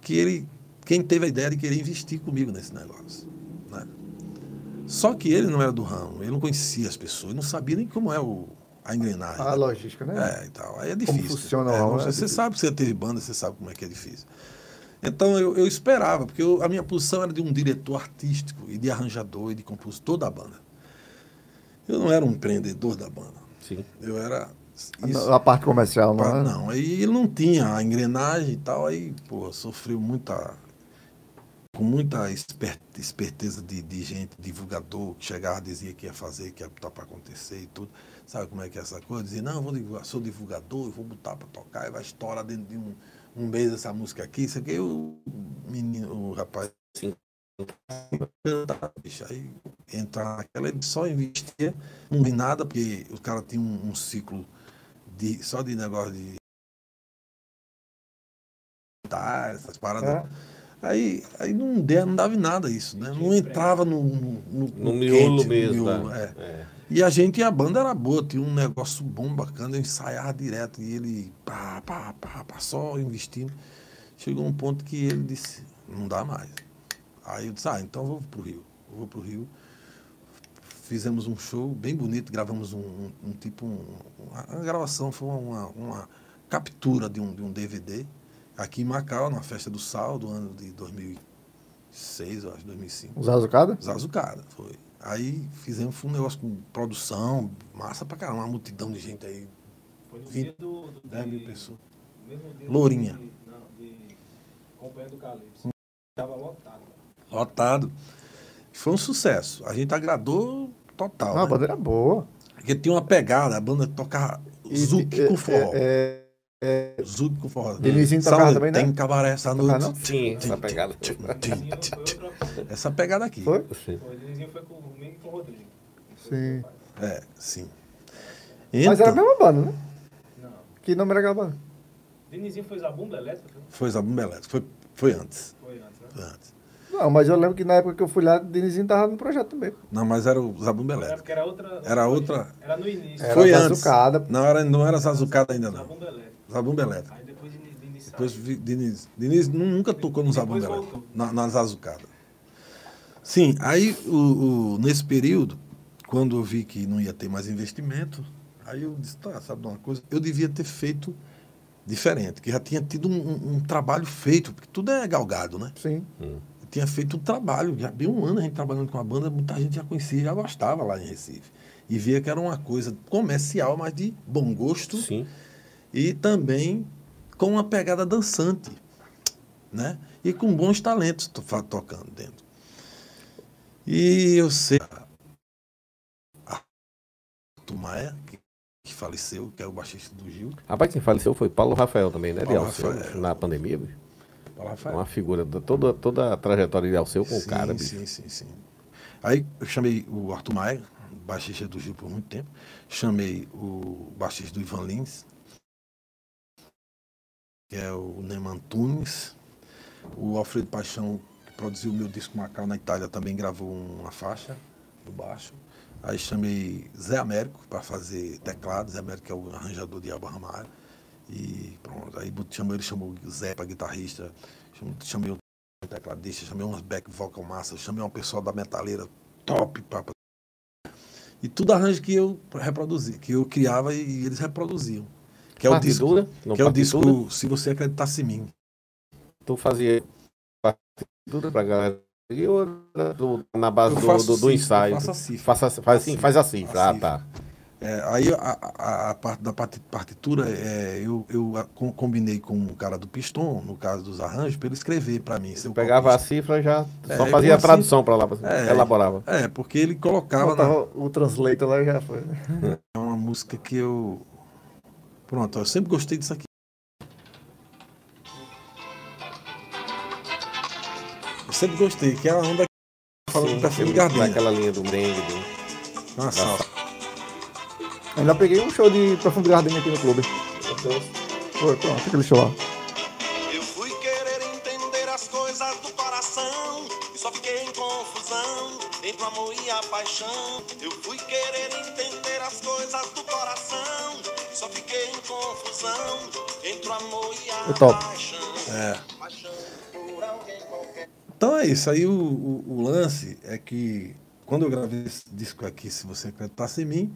que ele, quem teve a ideia de querer investir comigo nesse negócio. Né? Só que ele não era do ramo, ele não conhecia as pessoas, não sabia nem como é o, a engrenagem. A logística, né? É, e tal. Aí é difícil. Como funciona é, o ramo, você, é você sabe que você teve banda, você sabe como é que é difícil. Então eu, eu esperava, porque eu- a minha posição era de um diretor artístico e de arranjador e de compositor da banda. Eu não era um empreendedor da banda. Sim. Eu era. isso- A parte comercial, não Pá, é? Não, aí ele não tinha a engrenagem e tal, aí, pô, sofreu muita. Com muita esper- esperteza de, de gente, divulgador, que chegava e dizia que ia fazer, que ia botar para acontecer e tudo. Sabe como é que é essa coisa? Dizia, não, eu vou divulgar, sou divulgador, vou botar para tocar, e vai estourar dentro de um, um mês essa música aqui, isso aqui, o menino, o rapaz. Sim. cantava, bicho, Aí entrar naquela, ele só investia, não vi nada, porque o cara tinha um, um ciclo de, só de negócio de. Tá, essas paradas. É. Aí, aí não, não dava em nada isso, né? Não entrava no, no, no, No no miolo quente, no mesmo. miolo, né? é. É. E a gente, a banda era boa, tinha um negócio bom, bacana, eu ensaiava direto e ele pá, pá, pá, pá, só investindo. Chegou um ponto que ele disse, não dá mais. Aí eu disse, ah, então eu vou pro Rio. Eu vou pro Rio. Fizemos um show bem bonito, gravamos um, um- um tipo, um- uma, gravação, foi uma, uma captura de um, de um DVD aqui em Macau, na festa do Sal, do ano de 2006, eu acho, 2005. Os Azucada? Zazucada, foi. Aí fizemos um negócio com produção, massa pra caramba, uma multidão de gente aí, Foi no Vinte- dia do. do 10 mil de- pessoas. mesmo dia Lourinha. De, não, de Companhia do Calypso. Tava lotado. Lotado. Foi um sucesso. A gente agradou total. Não, a né? banda era boa. Porque tinha uma pegada, a banda tocava zouk é- com forró. É, é, Zouk com forró. Denizinho Sabe, tocava também, né? Tem cabaré essa noite. não? Sim, essa pegada. Essa pegada aqui. foi? Sim. Foi, Dinizinho foi com o Rodrigo. Sim. É, sim. Mas era a Então, mesma banda, né? Não. Que nome era aquela banda? Dinizinho foi Zabumba Elétrica? foi Zabumba Elétrica. Foi, foi antes. Foi antes, né? Foi antes. Não, mas eu lembro que na época que eu fui lá, o Denizinho tava no projeto também. Não, mas era o Zabumba Elétrica. porque era outra. Era outra- Era no início. Era Foi a antes. Zazucada. Não era, não era Zazucada ainda, não. Zabumba Elétrica. Zabumba Elétrica. Aí depois Diniz, Diniz. Depois Diniz. Diniz nunca tocou no Zabumba. Elétrica. Na, na Zazucada. Sim, aí o, o- nesse período, quando eu vi que não ia ter mais investimento, aí eu disse, tá, sabe de uma coisa? Eu devia ter feito diferente, que já tinha tido um, um- um trabalho feito, porque tudo é galgado, né? Sim. Eu tinha feito um trabalho, já bem um ano a gente trabalhando com a banda, muita gente já conhecia, já gostava lá em Recife. E via que era uma coisa comercial, mas de bom gosto Sim. e também com uma pegada dançante, né? E com bons talentos tocando dentro. E eu sei a Tumaia, que, que faleceu, que é o baixista do Gil, Rapaz, quem faleceu foi Paulo Rafael também, né? De Paulo Alceu, Rafael. na pandemia, bicho. Paulo Rafael. Uma figura, da- toda, toda a trajetória de Alceu com o sim, cara, bicho. Sim, sim, sim. Aí eu chamei o Arthur Maia, baixista do Gil por muito tempo. Chamei o baixista do Ivan Lins, que é o Neman Tunes. O Alfredo Paixão, produziu o meu disco Macau na Itália, também gravou uma faixa do baixo. Aí chamei Zé Américo para fazer teclado. Zé Américo é o arranjador de Alba Ramalho. E pronto. Aí chamou, ele chamou o Zé para guitarrista. Chamei, chamei o tecladista, chamei umas back vocal massa, chamei uma pessoa da metaleira top. Pra... E tudo arranjo que eu reproduzi, que eu criava e eles reproduziam. Que é o disco, Partitura? Não, que é o partitura? disco Se Você Acreditasse em Mim. Tu fazia partitura pra galera e outra do- na base Eu do, faço do, do cifra, ensaio. eu faço a cifra. Faça, faz assim, faz a cifra. A Ah, tá. É, aí a, a- a parte da parti- partitura, é, eu, eu a- com- combinei com o cara do Piston, no caso dos arranjos, para ele escrever para mim. o Pegava a cifra já É, só com fazia a tradução pra lá, pra- É, elaborava. É, porque ele colocava na, Botava o translator lá e já foi. É uma música que eu. Pronto, eu sempre gostei disso aqui. Sempre gostei, que é a onda que falando do perfume de gardenia. Naquela linha do merengue. Do... Uma salsa. Ainda peguei um show de Profundo Gardenia aqui no clube. Foi, pronto, aquele show lá. Eu fui querer entender as coisas do coração e só fiquei em confusão entre o amor e a paixão. Eu fui querer entender as coisas do coração e só fiquei confusão entre o amor e a topo. paixão. É. Então é isso. Aí o, o- o lance é que quando eu gravei esse disco aqui, Se Você Acreditasse em Mim,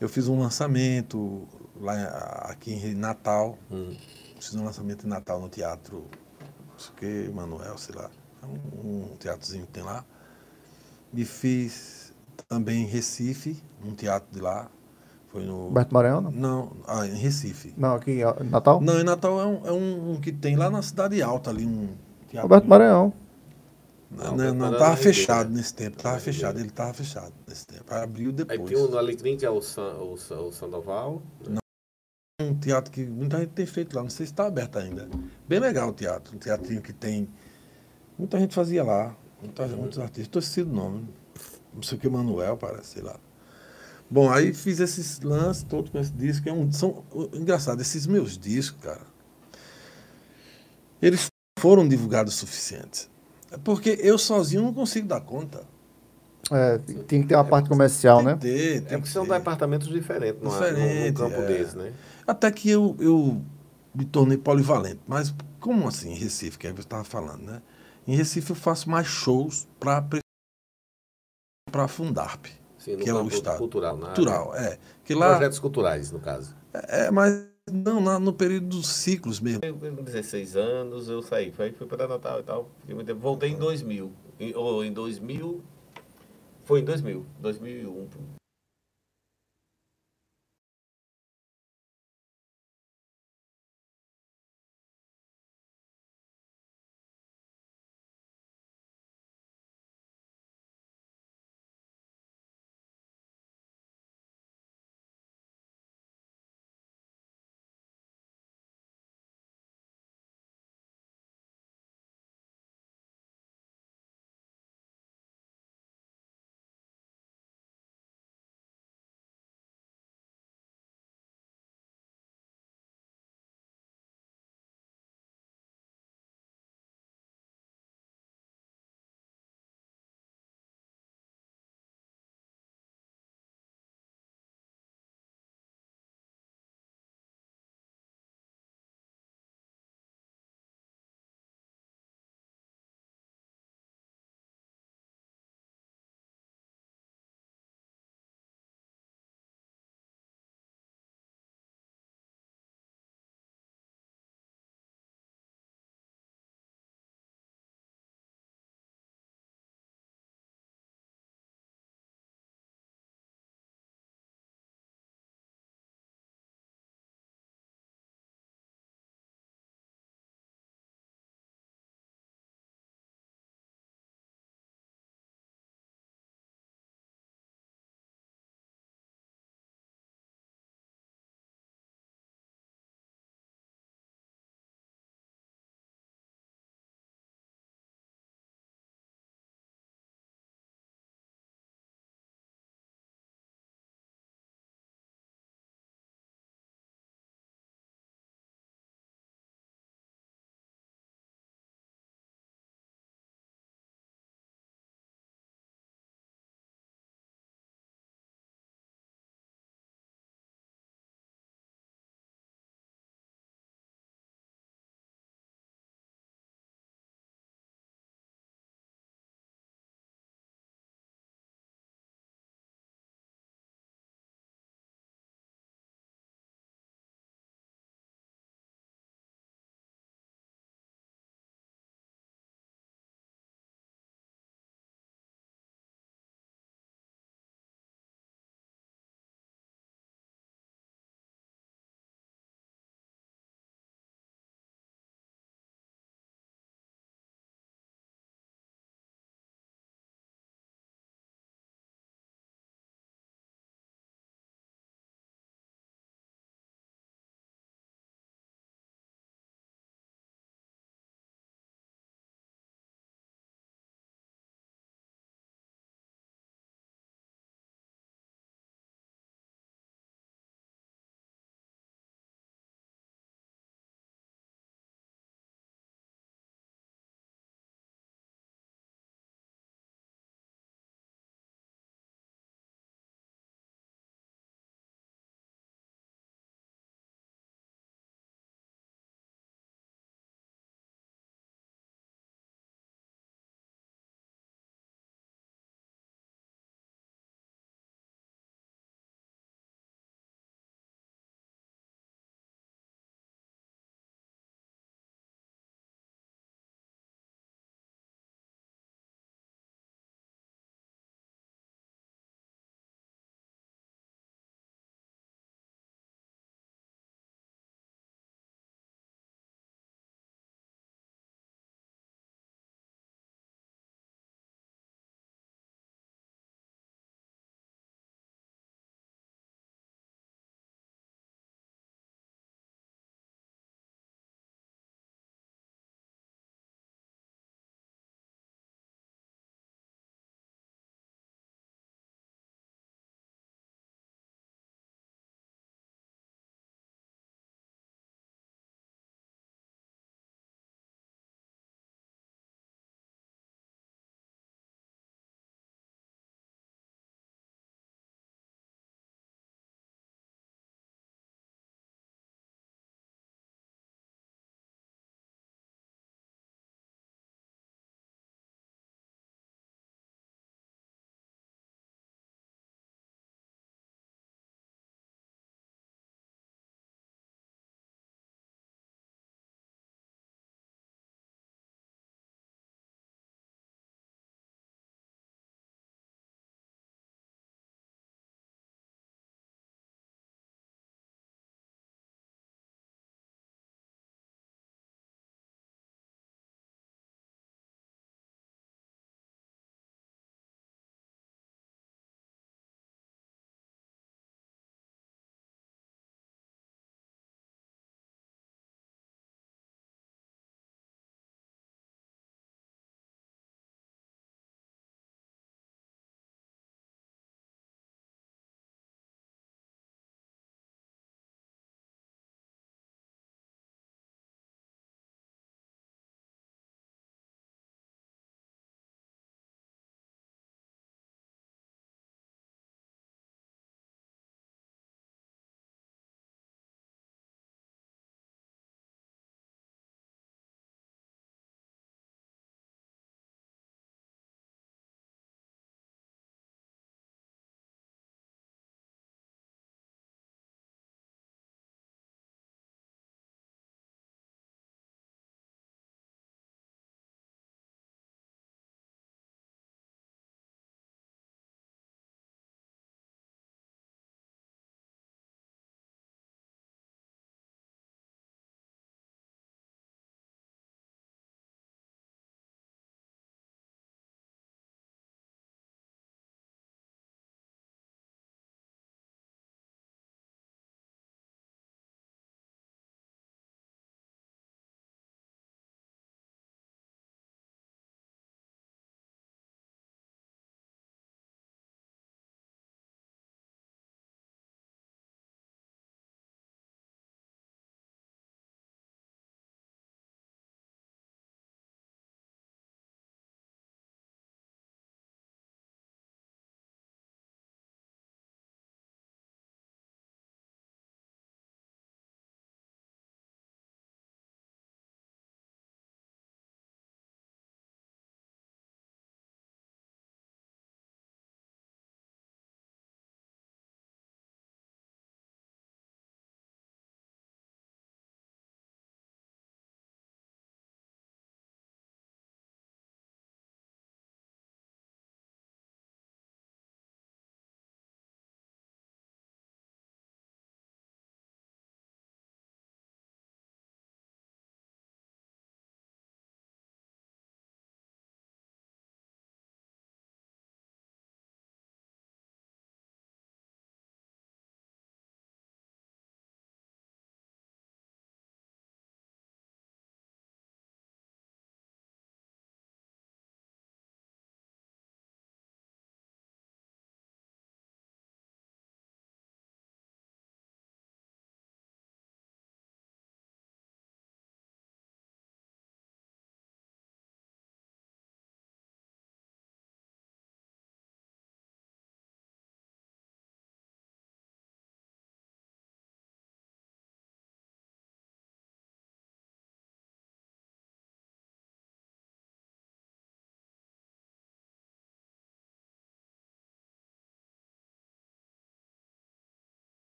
eu fiz um lançamento lá em- aqui em Natal. Hum. Fiz um lançamento em Natal no teatro, não sei o que, Manuel, sei lá. É Um, um teatrozinho que tem lá. E fiz também em Recife, um teatro de lá. Foi no. Roberto Maranhão, não? Não, ah, em Recife. Não, aqui em Natal? Não, em Natal é um, é um- um que tem lá na Cidade Alta ali, um teatro. Roberto Maranhão. Não, Não, não, não tava Ribeira. fechado nesse tempo, tava fechado, ele tava fechado nesse tempo. Aí abriu Aí depois. tem um no Alecrim, que é o, San, o, o Sandoval. um teatro que muita gente tem feito lá, não sei se está aberto ainda. Bem legal o teatro, um teatrinho que tem. Muita gente fazia lá, muita, muitos artistas, estou esquecido o nome, não sei o que, Manuel, parece, sei lá. Bom, aí fiz esses lances todos com esse disco. É um, são, o- engraçado, esses meus discos, cara, eles foram divulgados o suficiente. É Porque eu sozinho não consigo dar conta. É, tem que ter uma parte comercial, tem né? que ter, É tem porque que são departamentos diferentes num Diferente, campo é. desse, né? Até que eu, eu me tornei polivalente. Mas como assim em Recife, que é o que eu estava falando, né? Em Recife eu faço mais shows para para a Fundarp. Sim, no Que é o estado. cultural. Cultural, é. Que lá Projetos culturais, no caso. é mais não, lá no período dos ciclos mesmo. Eu, com 16 anos, eu saí. Aí fui para Natal e tal. Voltei em 2000. Em- ou em 2000... Foi em 2000. 2001.